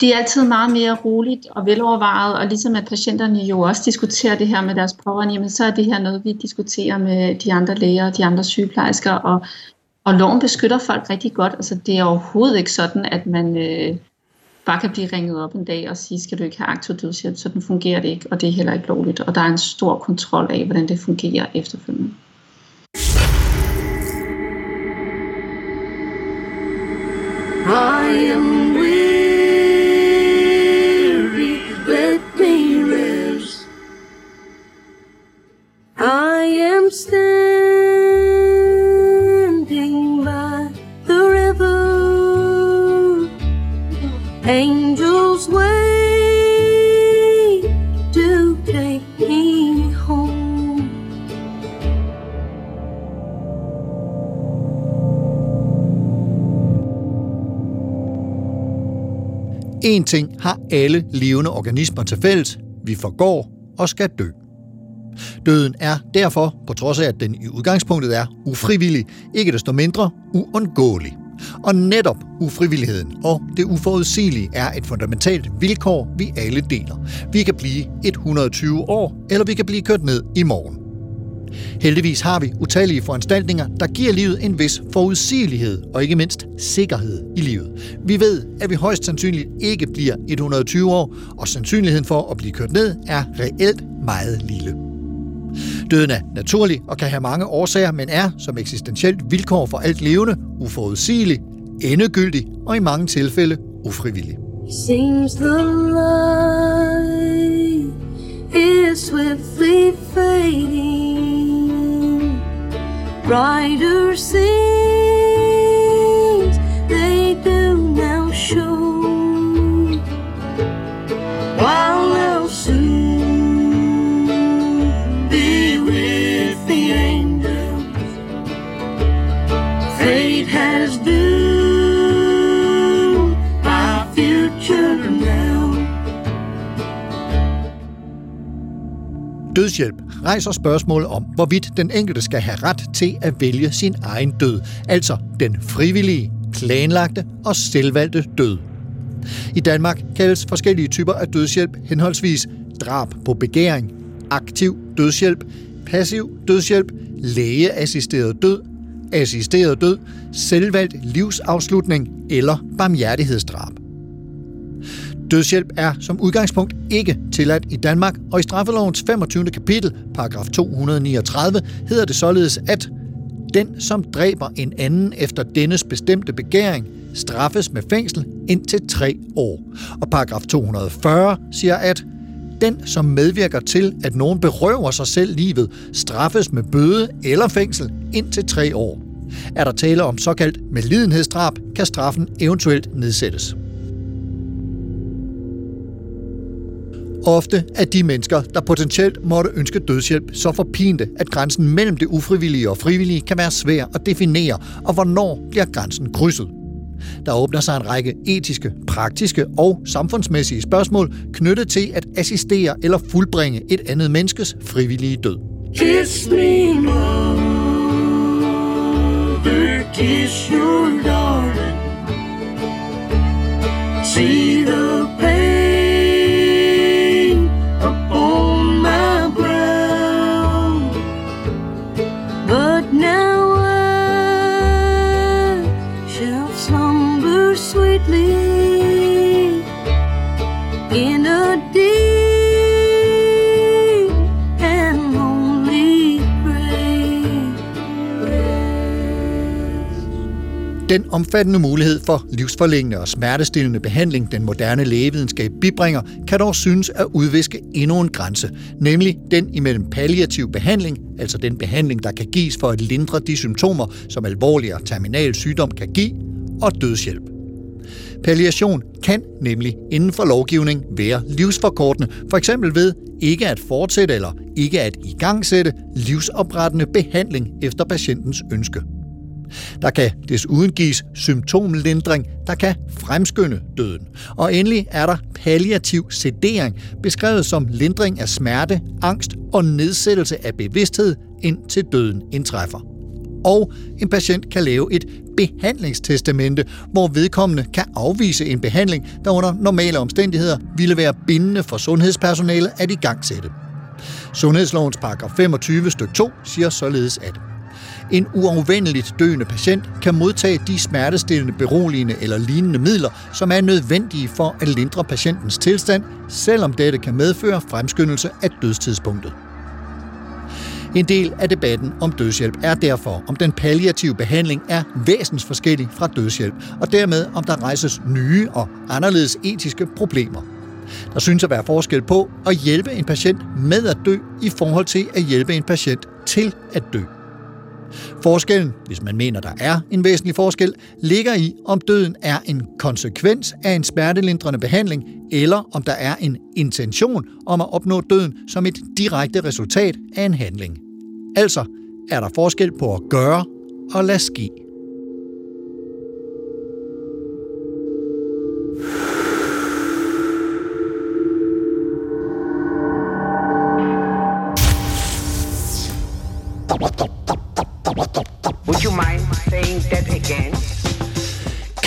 det er altid meget mere roligt og velovervejet, og ligesom at patienterne jo også diskuterer det her med deres pårørende, jamen så er det her noget, vi diskuterer med de andre læger og de andre sygeplejersker, og og loven beskytter folk rigtig godt. Altså, det er overhovedet ikke sådan, at man øh, bare kan blive ringet op en dag og sige, skal du ikke have aktiv dødshjælp? Sådan fungerer det ikke, og det er heller ikke lovligt. Og der er en stor kontrol af, hvordan det fungerer efterfølgende. Ting har alle levende organismer til fælles. Vi forgår og skal dø. Døden er derfor, på trods af at den i udgangspunktet er ufrivillig, ikke desto mindre uundgåelig. Og netop ufrivilligheden og det uforudsigelige er et fundamentalt vilkår, vi alle deler. Vi kan blive 120 år, eller vi kan blive kørt ned i morgen. Heldigvis har vi utallige foranstaltninger, der giver livet en vis forudsigelighed og ikke mindst sikkerhed i livet. Vi ved, at vi højst sandsynligt ikke bliver 120 år, og sandsynligheden for at blive kørt ned er reelt meget lille. Døden er naturlig og kan have mange årsager, men er som eksistentielt vilkår for alt levende uforudsigelig, endegyldig og i mange tilfælde ufrivillig. Seems the light is swiftly fading. Brighter scenes they do now show. While I'll soon be with the angels. Fate has doomed my future now. Dødshjælp rejser spørgsmål om, hvorvidt den enkelte skal have ret til at vælge sin egen død, altså den frivillige, planlagte og selvvalgte død. I Danmark kaldes forskellige typer af dødshjælp henholdsvis drab på begæring, aktiv dødshjælp, passiv dødshjælp, lægeassisteret død, assisteret død, selvvalgt livsafslutning eller barmhjertighedsdrab. Dødshjælp er som udgangspunkt ikke tilladt i Danmark, og i straffelovens 25. kapitel, paragraf 239, hedder det således, at den, som dræber en anden efter dennes bestemte begæring, straffes med fængsel indtil tre år. Og paragraf 240 siger, at den, som medvirker til, at nogen berøver sig selv livet, straffes med bøde eller fængsel indtil tre år. Er der tale om såkaldt medlidenhedsdrab, kan straffen eventuelt nedsættes. Ofte er de mennesker, der potentielt måtte ønske dødshjælp, så forpinte, at grænsen mellem det ufrivillige og frivillige kan være svær at definere, og hvornår bliver grænsen krydset. Der åbner sig en række etiske, praktiske og samfundsmæssige spørgsmål knyttet til at assistere eller fuldbringe et andet menneskes frivillige død. Kiss me, mother, kiss your darling. See the pain Den omfattende mulighed for livsforlængende og smertestillende behandling, den moderne lægevidenskab bibringer, kan dog synes at udviske endnu en grænse, nemlig den imellem palliativ behandling, altså den behandling, der kan gives for at lindre de symptomer, som alvorlig og terminal sygdom kan give, og dødshjælp. Palliation kan nemlig inden for lovgivning være livsforkortende, for eksempel ved ikke at fortsætte eller ikke at igangsætte livsoprettende behandling efter patientens ønske. Der kan desuden gives symptomlindring, der kan fremskynde døden. Og endelig er der palliativ sedering, beskrevet som lindring af smerte, angst og nedsættelse af bevidsthed, indtil døden indtræffer. Og en patient kan lave et behandlingstestamente, hvor vedkommende kan afvise en behandling, der under normale omstændigheder ville være bindende for sundhedspersonalet at igangsætte. Sundhedslovens paragraf 25 stykke 2 siger således, at en uafvendeligt døende patient kan modtage de smertestillende, beroligende eller lignende midler, som er nødvendige for at lindre patientens tilstand, selvom dette kan medføre fremskyndelse af dødstidspunktet. En del af debatten om dødshjælp er derfor, om den palliative behandling er væsensforskellig fra dødshjælp, og dermed om der rejses nye og anderledes etiske problemer. Der synes at være forskel på at hjælpe en patient med at dø i forhold til at hjælpe en patient til at dø. Forskellen, hvis man mener, der er en væsentlig forskel, ligger i, om døden er en konsekvens af en smertelindrende behandling, eller om der er en intention om at opnå døden som et direkte resultat af en handling. Altså er der forskel på at gøre og lade ske.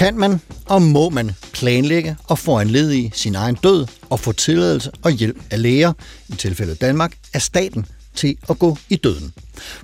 Kan man og må man planlægge og foranledige sin egen død og få tilladelse og hjælp af læger, i tilfældet Danmark, af staten til at gå i døden.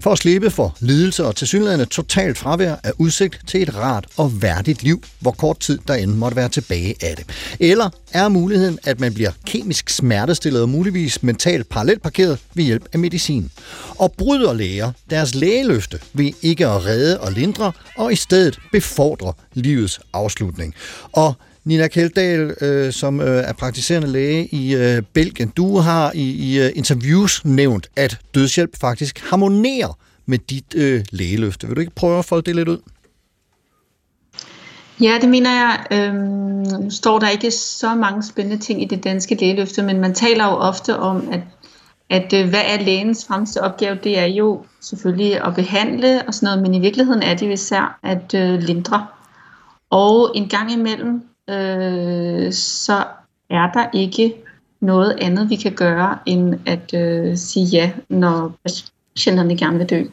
For at slippe for lidelse og tilsyneladende totalt fravær af udsigt til et rart og værdigt liv, hvor kort tid der end måtte være tilbage af det. Eller er muligheden, at man bliver kemisk smertestillet og muligvis mentalt parallelparkeret ved hjælp af medicin. Og bryder læger deres lægeløfte ved ikke at redde og lindre, og i stedet befordre livets afslutning. Og Nina Kjeldahl, øh, som øh, er praktiserende læge i øh, Belgien, du har i, i øh, interviews nævnt, at dødshjælp faktisk harmonerer med dit øh, lægeløfte. Vil du ikke prøve at folde det lidt ud? Ja, det mener jeg. Øhm, står der ikke så mange spændende ting i det danske lægeløfte, men man taler jo ofte om, at, at øh, hvad er lægens fremste opgave? Det er jo selvfølgelig at behandle og sådan noget, men i virkeligheden er det jo især at øh, lindre. Og en gang imellem, øh, så er der ikke noget andet, vi kan gøre, end at øh, sige ja, når patienterne gerne vil dø.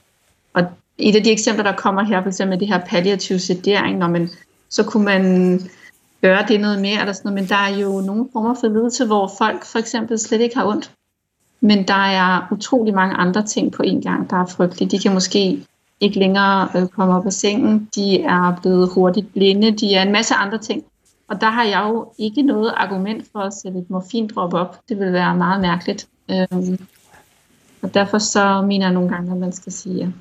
Og et af de eksempler, der kommer her, for eksempel det her palliativ sedering, når man, så kunne man gøre det noget mere, eller sådan noget, men der er jo nogle former for lidelse, hvor folk for eksempel slet ikke har ondt. Men der er utrolig mange andre ting på en gang, der er frygtelige. De kan måske ikke længere øh, komme op af sengen, de er blevet hurtigt blinde, de er en masse andre ting. Og der har jeg jo ikke noget argument for at sætte et morfindrop op. Det vil være meget mærkeligt. Øhm, og derfor så mener jeg nogle gange, at man skal sige ja.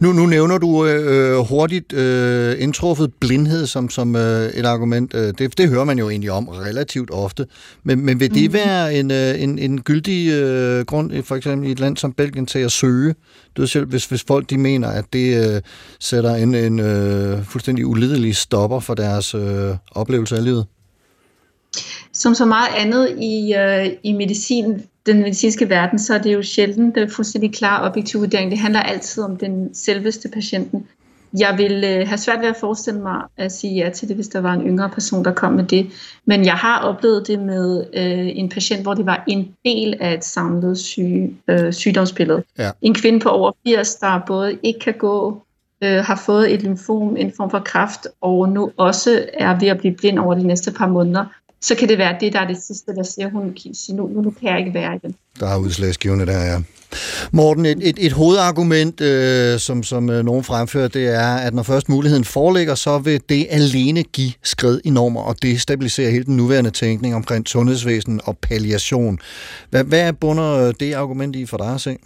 Nu, nu nævner du øh, hurtigt øh, indtruffet blindhed som, som øh, et argument. Øh, det, det hører man jo egentlig om relativt ofte. Men, men vil det mm. være en, øh, en, en gyldig øh, grund, for eksempel i et land som Belgien, til at søge dødshjælp, hvis, hvis folk de mener, at det øh, sætter en, en øh, fuldstændig ulidelig stopper for deres øh, oplevelse af livet? Som så meget andet i, øh, i medicin, den medicinske verden, så er det jo sjældent det fuldstændig klar objektiv vurdering. Det handler altid om den selveste patienten. Jeg vil øh, have svært ved at forestille mig at sige ja til det, hvis der var en yngre person, der kom med det. Men jeg har oplevet det med øh, en patient, hvor det var en del af et samlet syge, øh, sygdomsbillede. Ja. En kvinde på over 80, der både ikke kan gå, øh, har fået et lymfom, en form for kræft, og nu også er ved at blive blind over de næste par måneder så kan det være det, der er det sidste, der siger, hun kan sige, nu, nu kan jeg ikke være i den. Der er udslagsgivende der, ja. Morten, et, et, et hovedargument, øh, som, som øh, nogen fremfører, det er, at når først muligheden foreligger, så vil det alene give skred i normer og destabilisere hele den nuværende tænkning omkring sundhedsvæsen og palliation. Hvad, hvad er bunder øh, det argument i for dig at se?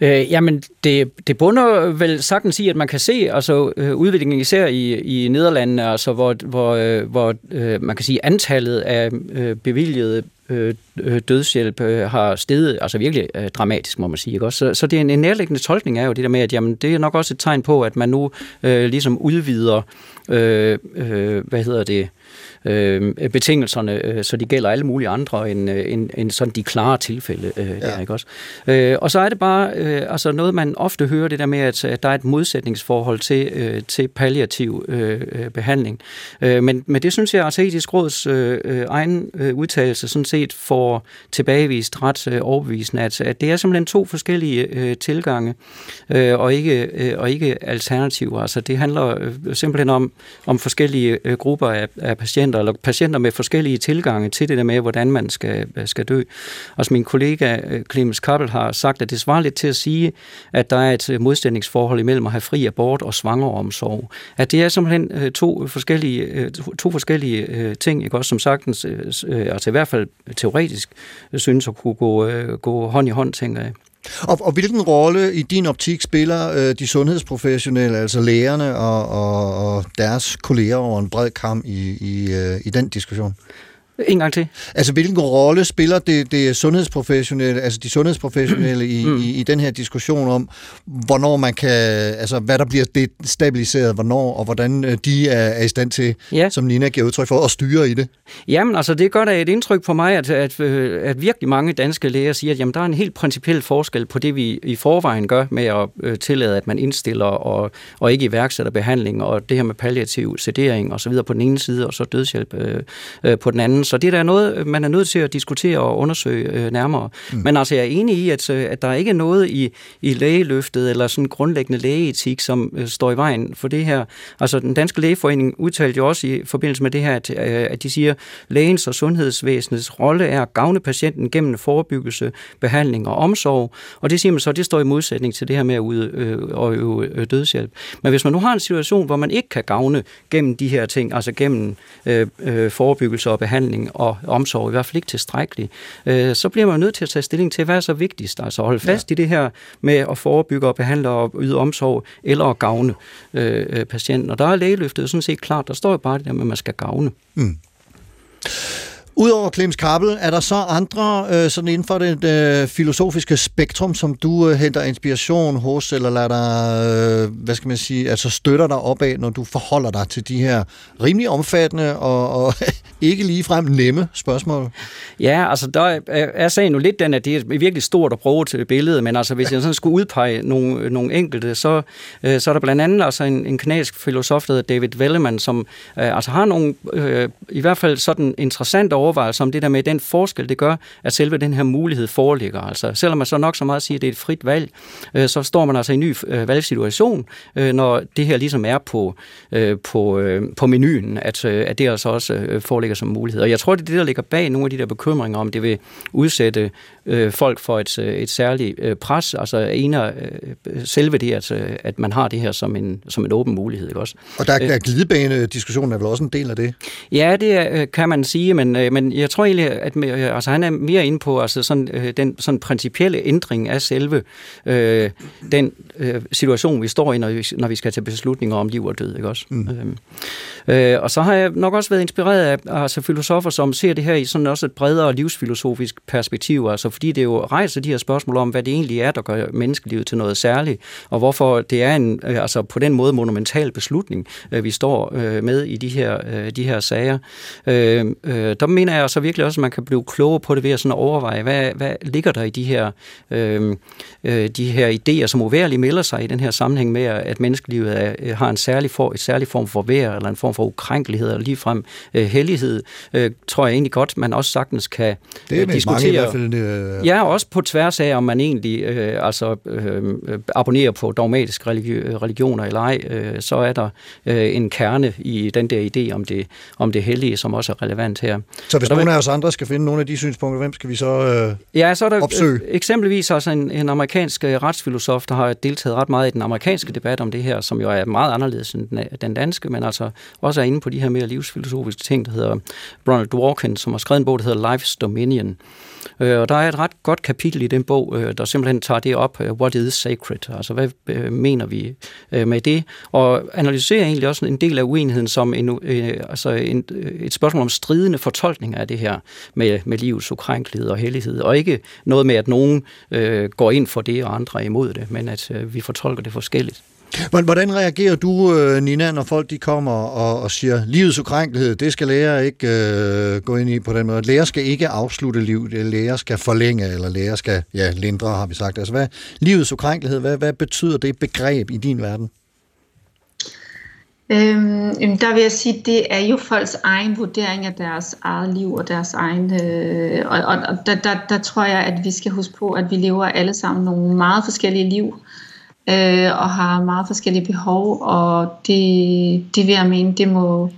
Øh, jamen, det, det bunder vel sagtens i, at man kan se altså, øh, udviklingen især i, i Nederlandene, altså, hvor, hvor, øh, hvor øh, man kan sige, antallet af øh, bevilgede øh, dødshjælp øh, har steget altså virkelig øh, dramatisk, må man sige. Ikke? Også, så, så det er en, en nærliggende tolkning er jo det der med, at jamen, det er nok også et tegn på, at man nu øh, ligesom udvider, øh, øh, hvad hedder det, øh, betingelserne, øh, så de gælder alle mulige andre end, øh, end, end sådan de klare tilfælde. Øh, ja. der, ikke også? Øh, og så er det bare øh, altså noget, man ofte hører det der med, at, at der er et modsætningsforhold til, øh, til palliativ øh, øh behandling. Øh, men, men det synes jeg, altså etisk råds øh, egen øh, udtalelse sådan set får tilbagevist ret øh, overbevisende, at, at det er simpelthen to forskellige øh, tilgange, øh, og, ikke, øh, og ikke alternativer. Altså det handler øh, simpelthen om, om forskellige øh, grupper af, af patienter, eller patienter med forskellige tilgange til det der med, hvordan man skal, øh, skal dø. Og som min kollega øh, Clemens Kappel har sagt, at det svarer lidt til at sige, at der er et øh, modsætningsforhold imellem at have fri abort og svangeromsorg. At det er simpelthen øh, to forskellige, øh, to forskellige ting, ikke? også som sagtens, altså i hvert fald teoretisk, synes at kunne gå, øh, gå hånd i hånd, tænker jeg. Og, og hvilken rolle i din optik spiller øh, de sundhedsprofessionelle, altså lægerne og, og, og deres kolleger over en bred kamp i, i, øh, i den diskussion? En gang til. Altså, hvilken rolle spiller det, det sundhedsprofessionelle, altså de sundhedsprofessionelle i, mm. i, i den her diskussion om, hvornår man kan, altså hvad der bliver stabiliseret, hvornår, og hvordan øh, de er, er i stand til, ja. som Nina giver udtryk for, at styre i det? Jamen, altså, det gør da et indtryk på mig, at, at, øh, at virkelig mange danske læger siger, at jamen, der er en helt principiel forskel på det, vi i forvejen gør med at øh, tillade, at man indstiller og, og ikke iværksætter behandling, og det her med palliativ sedering og så videre på den ene side, og så dødshjælp øh, øh, på den anden Så det er der noget, man er nødt til at diskutere og undersøge øh, nærmere. Mm. Men altså, jeg er enig i, at, øh, at der ikke er noget i, i lægeløftet eller sådan grundlæggende lægeetik, som øh, står i vejen for det her. Altså, den danske lægeforening udtalte jo også i forbindelse med det her, at, øh, at de siger, at lægens og sundhedsvæsenets rolle er at gavne patienten gennem forebyggelse, behandling og omsorg. Og det siger man så, det står i modsætning til det her med at ud, øh, og øve øh, dødshjælp. Men hvis man nu har en situation, hvor man ikke kan gavne gennem de her ting, altså gennem øh, øh, forebyggelse og behandling og omsorg, i hvert fald ikke tilstrækkeligt, øh, så bliver man nødt til at tage stilling til, hvad er så vigtigst? Altså holde fast ja. i det her med at forebygge og behandle og yde omsorg, eller at gavne øh, øh, patienten. Og der er lægeløftet sådan set klart, der står jo bare det der med, at man skal gavne. Udover Clemens Kappel, er der så andre øh, sådan inden for det øh, filosofiske spektrum, som du øh, henter inspiration hos, eller lader dig, øh, hvad skal man sige, altså støtter dig op af, når du forholder dig til de her rimelig omfattende og, og ikke ligefrem nemme spørgsmål? Ja, altså der er, er sagen jo lidt den, at det er virkelig stort at bruge til billedet, men altså hvis jeg sådan skulle udpege nogle, nogle enkelte, så, øh, så er der blandt andet altså en, en kanadisk filosof, der hedder David Velleman, som øh, altså har nogle øh, i hvert fald sådan interessante overvejelser om det der med den forskel, det gør, at selve den her mulighed foreligger. Altså selvom man så nok så meget siger, at det er et frit valg, øh, så står man altså i en ny øh, valgsituation, øh, når det her ligesom er på, øh, på, øh, på menuen, at, øh, at det altså også øh, foreligger som mulighed. Og jeg tror, det er det, der ligger bag nogle af de der bekymringer om, det vil udsætte øh, folk for et, øh, et særligt øh, pres. Altså en af øh, selve det, at, øh, at man har det her som en, som en åben mulighed. Ikke også? Og der er glidebane-diskussionen er vel også en del af det? Ja, det er, øh, kan man sige, men, øh, men jeg tror egentlig, at øh, altså, han er mere inde på altså sådan, øh, den sådan principielle ændring af selve øh, den øh, situation, vi står i, når vi, når vi skal tage beslutninger om liv og død. Ikke også? Mm. Øh, øh, og så har jeg nok også været inspireret af altså, filosofer, som ser det her i sådan også et bredere livsfilosofisk perspektiv, altså fordi det jo rejser de her spørgsmål om, hvad det egentlig er, der gør menneskelivet til noget særligt, og hvorfor det er en, øh, altså på den måde monumental beslutning, øh, vi står øh, med i de her, de her sager. Der mener jeg så virkelig også, at man kan blive klogere på det ved at sådan overveje, hvad, hvad ligger der i de her, de her idéer, som uværligt melder sig i den her sammenhæng med, at menneskelivet er, har en særlig, for, et særlig form for vær, eller en form for ukrænkelighed, eller ligefrem hellighed, tror jeg egentlig godt, man også sagtens kan Det er diskutere. mange i hvert fald. Øh, Ja, også på tværs af, om man egentlig øh, altså, øh, abonnerer på dogmatiske religi- religioner eller ej, øh, så er der øh, en kerne i den der idé om det, om det hellige, som også er relevant her. Så hvis der nogen af os andre skal finde nogle af de synspunkter, hvem skal vi så... Øh, Ja, så er der Opsøg. øh, eksempelvis også en, en amerikansk øh, retsfilosof, der har deltaget ret meget i den amerikanske debat om det her, som jo er meget anderledes end den, den danske, men altså også er inde på de her mere livsfilosofiske ting, der hedder Ronald Dworkin, som har skrevet en bog, der hedder Life's Dominion. Øh, Og der er et ret godt kapitel i den bog, øh, der simpelthen tager det op, øh, what is sacred? Altså, hvad øh, mener vi øh, med det? Og analyserer egentlig også en del af uenigheden som en, øh, altså en, øh, et spørgsmål om stridende fortolkninger af det her med, med livets ukrænkelighed og hellighed, og ikke noget med, at nogen øh, går ind for det, og andre er imod det, men at øh, vi fortolker det forskelligt. Hvordan- Hvordan reagerer du, øh, Nina, når folk de kommer og, og siger, livets ukrænkelighed, det skal lærer ikke øh, gå ind i på den måde. Lærer skal ikke afslutte liv, øh, lærer skal forlænge, eller lærer skal ja, lindre, har vi sagt. Altså, hvad, livets ukrænkelighed, hvad, hvad betyder det begreb i din verden? Øhm, jamen, der vil jeg sige, det er jo folks egen vurdering af deres eget liv og deres egen... Øh, og og, og der, der, der tror jeg, at vi skal huske på, at vi lever alle sammen nogle meget forskellige liv øh, øh, og har meget forskellige behov, og det, det vil jeg mene, det må,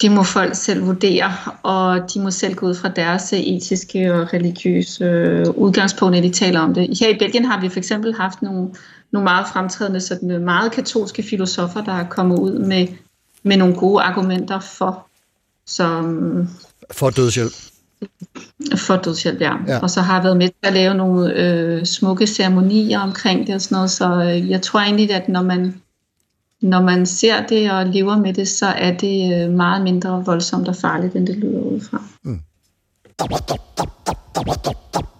det må folk selv vurdere, og de må selv gå ud fra deres øh, etiske og religiøse øh, udgangspunkt, når de taler om det. Her i Belgien har vi for eksempel haft nogle, nogle meget fremtrædende, sådan øh, meget katolske filosofer, der er kommet ud med, med nogle gode argumenter for, som, For dødshjælp for dødshjælp, ja. Ja. Og så har jeg været med til at lave nogle øh, smukke ceremonier omkring det og sådan noget, så øh, jeg tror egentlig, at når man, når man ser det og lever med det, så er det øh, meget mindre voldsomt og farligt, end det lyder udefra. Please,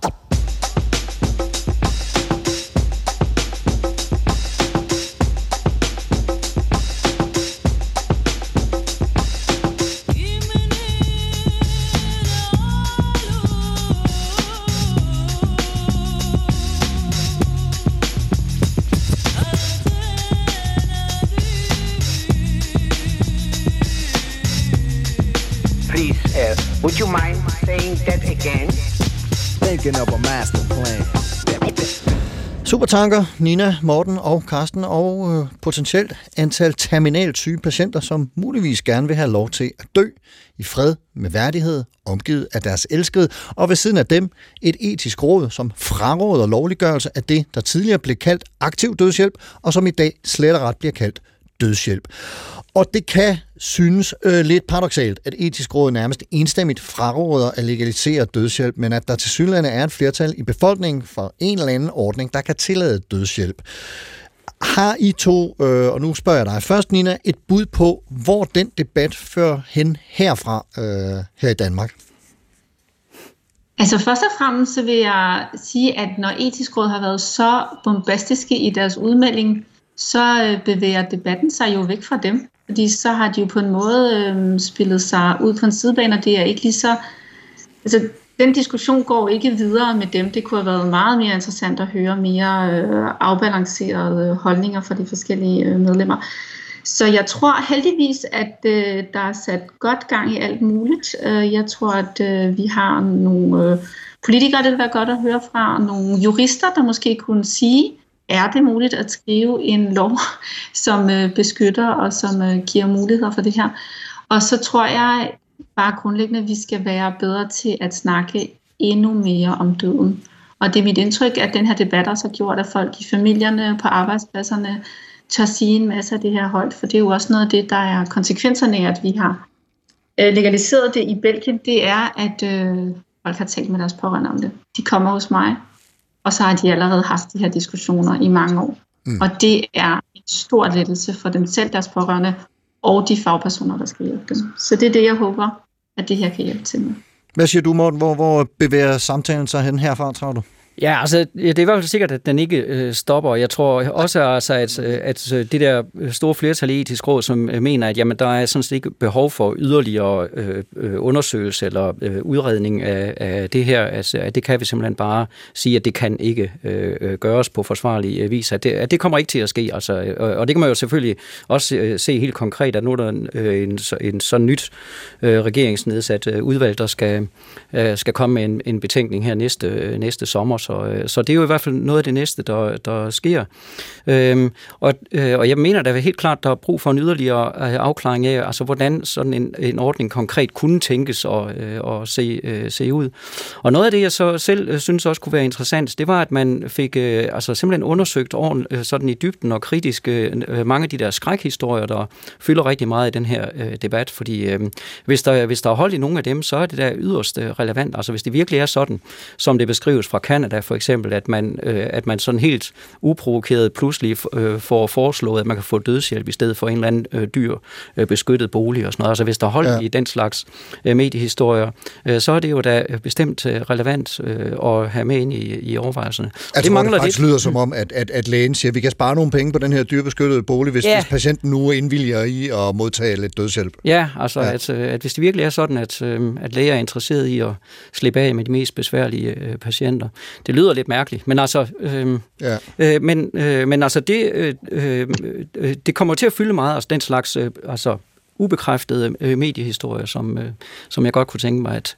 uh, Would you mind saying that again? Thinking of a master plan. Supertanker, Nina, Morten og Karsten og øh, potentielt antal terminalt syge patienter, som muligvis gerne vil have lov til at dø i fred med værdighed, omgivet af deres elskede, og ved siden af dem et etisk råd, som fraråder lovliggørelse af det, der tidligere blev kaldt aktiv dødshjælp, og som i dag slet og ret bliver kaldt dødshjælp. Og det kan synes øh, lidt paradoxalt, at etisk råd nærmest enstemmigt fraråder at legalisere dødshjælp, men at der til synligheden er et flertal i befolkningen for en eller anden ordning, der kan tillade dødshjælp. Har I to, øh, og nu spørger jeg dig først, Nina, et bud på, hvor den debat fører hen herfra øh, her i Danmark? Altså først og fremmest så vil jeg sige, at når etisk råd har været så bombastiske i deres udmelding, så øh, bevæger debatten sig jo væk fra dem. Fordi så har de jo på en måde øh, spillet sig ud på en sidebane, og det er ikke lige så... Altså, den diskussion går ikke videre med dem. Det kunne have været meget mere interessant at høre mere øh, afbalancerede øh, holdninger fra de forskellige øh, medlemmer. Så jeg tror heldigvis, at øh, der er sat godt gang i alt muligt. Øh, jeg tror, at øh, vi har nogle øh, politikere, det vil være godt at høre fra, nogle jurister, der måske kunne sige, er det muligt at skrive en lov, som øh, beskytter og som øh, giver muligheder for det her. Og så tror jeg bare grundlæggende, at vi skal være bedre til at snakke endnu mere om døden. Og det er mit indtryk, at den her debat også har gjort, at folk i familierne, på arbejdspladserne, tør sige en masse af det her højt, for det er jo også noget af det, der er konsekvenserne af, at vi har øh, legaliseret det i Belgien, det er, at øh, folk har talt med deres pårørende om det. De kommer hos mig, og så har de allerede haft de her diskussioner i mange år. Mm. Og det er en stor lettelse for dem selv, deres pårørende, og de fagpersoner, der skal hjælpe dem. Så det er det, jeg håber, at det her kan hjælpe til med. Hvad siger du, Morten? Hvor, hvor bevæger samtalen sig hen herfra, tror du? Ja, altså ja, det er i hvert fald sikkert, at den ikke øh, stopper. Jeg tror også, altså, at, øh, at øh, det der øh, store flertal i etisk råd, som mener, at jamen, der er sådan set ikke behov for yderligere øh, undersøgelse eller øh, udredning af, af det her, altså, at det kan vi simpelthen bare sige, at det kan ikke øh, gøres på forsvarlig vis. At det, at det kommer ikke til at ske. Altså, og, og det kan man jo selvfølgelig også se helt konkret, at nu er der en, en, en så nyt øh, regeringsnedsat udvalg, der skal, øh, skal komme med en, en betænkning her næste, øh, næste sommer, så, øh, så det er jo i hvert fald noget af det næste, der, der sker. Øhm, og, øh, og jeg mener da helt klart, der er brug for en yderligere øh, afklaring af, altså hvordan sådan en, en ordning konkret kunne tænkes og, øh, og se, øh, se ud. Og noget af det, jeg så selv øh, synes også kunne være interessant, det var, at man fik øh, altså simpelthen undersøgt ordent, øh, sådan i dybden og kritisk øh, øh, mange af de der skrækhistorier, der fylder rigtig meget i den her øh, debat, fordi øh, hvis, der, hvis der er hold i nogle af dem, så er det der yderst øh, relevant. Altså hvis det virkelig er sådan, som det beskrives fra Canada for eksempel, at man, øh, at man sådan helt uprovokeret pludselig øh, får foreslået, at man kan få dødshjælp i stedet for en eller anden øh, dyr øh, beskyttet bolig og sådan noget. Altså hvis der er hold ja. i den slags øh, mediehistorier, øh, så er det jo da bestemt øh, relevant øh, at have med ind i, i overvejelserne. Jeg det mangler det faktisk lidt. lyder som om, at, at, at lægen siger, at vi kan spare nogle penge på den her dyrbeskyttede bolig, hvis, ja. hvis patienten nu indvilger i at modtage lidt dødshjælp. Ja, altså ja. At, øh, at hvis det virkelig er sådan, at, øh, at læger er interesseret i at slippe af med de mest besværlige patienter. Det lyder lidt mærkeligt, men altså, øh, ja. øh, men, øh, men altså det, øh, øh, det kommer til at fylde meget, altså den slags øh, altså, ubekræftede øh, mediehistorier, som, øh, som jeg godt kunne tænke mig, at,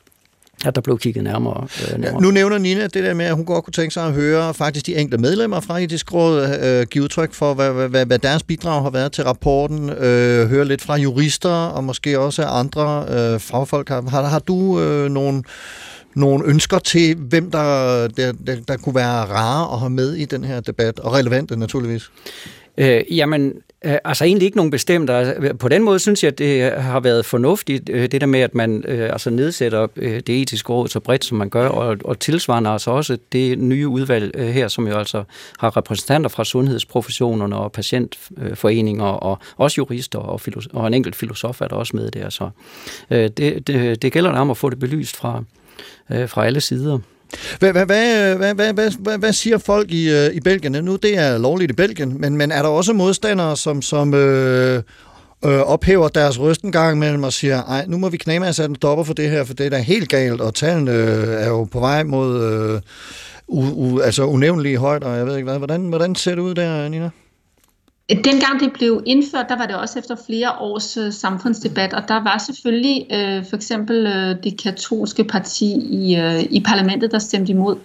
at der blev kigget nærmere. Øh, nærmere. Ja, nu nævner Nina det der med, at hun godt kunne tænke sig at høre faktisk de enkelte medlemmer fra etisk råd øh, give udtryk for, hvad, hvad, hvad deres bidrag har været til rapporten. Øh, høre lidt fra jurister og måske også andre øh, fagfolk. Har, har, du øh, nogle nogle ønsker til, hvem der, der, der, der kunne være rare at have med i den her debat, og relevante naturligvis? Øh, jamen, altså egentlig ikke nogen bestemt. Altså, på den måde synes jeg, at det har været fornuftigt, øh, det der med, at man øh, altså nedsætter øh, det etiske råd så bredt, som man gør, og, og tilsvarende altså også det nye udvalg øh, her, som jo altså har repræsentanter fra sundhedsprofessionerne og patientforeninger, og også jurister og, filosof, og en enkelt filosof er der også med der. Så øh, det, det, det gælder om at få det belyst fra, øh, fra alle sider. Hvad, hvad, hvad, hvad, hvad, hvad, hvad, siger folk i, øh, i Belgien? Nu det er lovligt i Belgien, men, men er der også modstandere, som, som øh, øh, ophæver deres røst en gang imellem og siger, ej, nu må vi knæme at en stopper for det her, for det er da helt galt, og tallene øh, er jo på vej mod øh, u, u, altså unævnlige højder, og jeg ved ikke hvad. Hvordan, hvordan ser det ud der, Nina? Dengang det blev indført, der var det også efter flere års øh, samfundsdebat, og der var selvfølgelig øh, for eksempel øh, det katolske parti i, øh, i parlamentet, der stemte imod.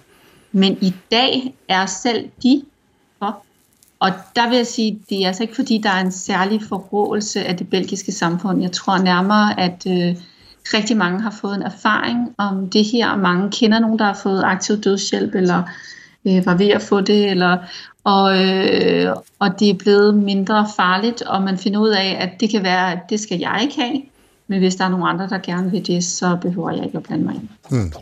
Men i dag er selv de for. Og der vil jeg sige, det er altså ikke fordi, der er en særlig forrådelse af det belgiske samfund. Jeg tror nærmere, at øh, rigtig mange har fået en erfaring om det her, og mange kender nogen, der har fået aktiv dødshjælp, eller øh, var ved at få det, eller, og, øh, og det er blevet mindre farligt, og man finder ud af, at det kan være, at det skal jeg ikke have, men hvis der er nogen andre, der gerne vil det, så behøver jeg ikke at blande mig ind. Mm.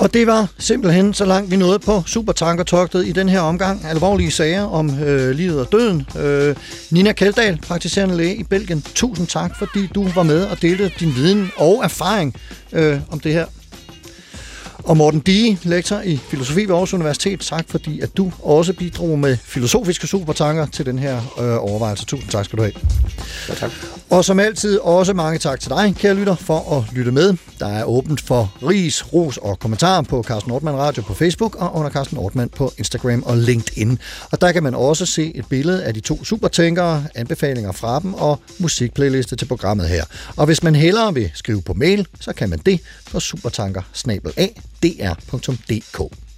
Og det var simpelthen så langt vi nåede på Supertankertogtet i den her omgang. Alvorlige sager om øh, livet og døden. Øh, Nina Keldahl, praktiserende læge i Belgien. Tusind tak, fordi du var med og delte din viden og erfaring øh, om det her. Og Morten Dige, lektor i filosofi ved Aarhus Universitet, tak fordi at du også bidrog med filosofiske supertanker til den her øh, overvejelse. Tusind tak skal du have. Ja, tak. Og som altid også mange tak til dig, kære lytter, for at lytte med. Der er åbent for ris, ros og kommentarer på Carsten Ortmann Radio på Facebook og under Carsten Ortmann på Instagram og LinkedIn. Og der kan man også se et billede af de to supertænkere, anbefalinger fra dem og musikplayliste til programmet her. Og hvis man hellere vil skrive på mail, så kan man det på supertanker dr.dk.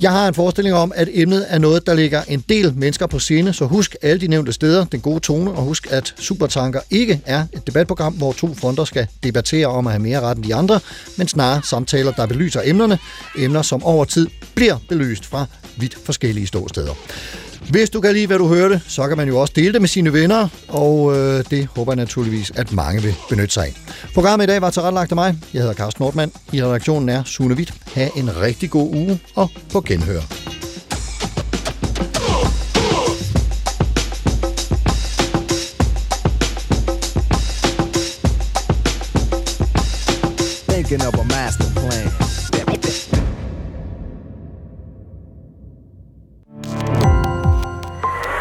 Jeg har en forestilling om, at emnet er noget, der ligger en del mennesker på scene, så husk alle de nævnte steder, den gode tone, og husk, at Supertanker ikke er et debatprogram, hvor to fronter skal debattere om at have mere ret end de andre, men snarere samtaler, der belyser emnerne, emner, som over tid bliver belyst fra vidt forskellige ståsteder. Hvis du kan lide, hvad du hørte, så kan man jo også dele det med sine venner, og øh, det håber jeg naturligvis, at mange vil benytte sig af. Programmet i dag var tilrettelagt af mig. Jeg hedder Carsten Nordmann. I redaktionen er Sune Witt. Ha' en rigtig god uge, og på genhør. Thinking of a master plan.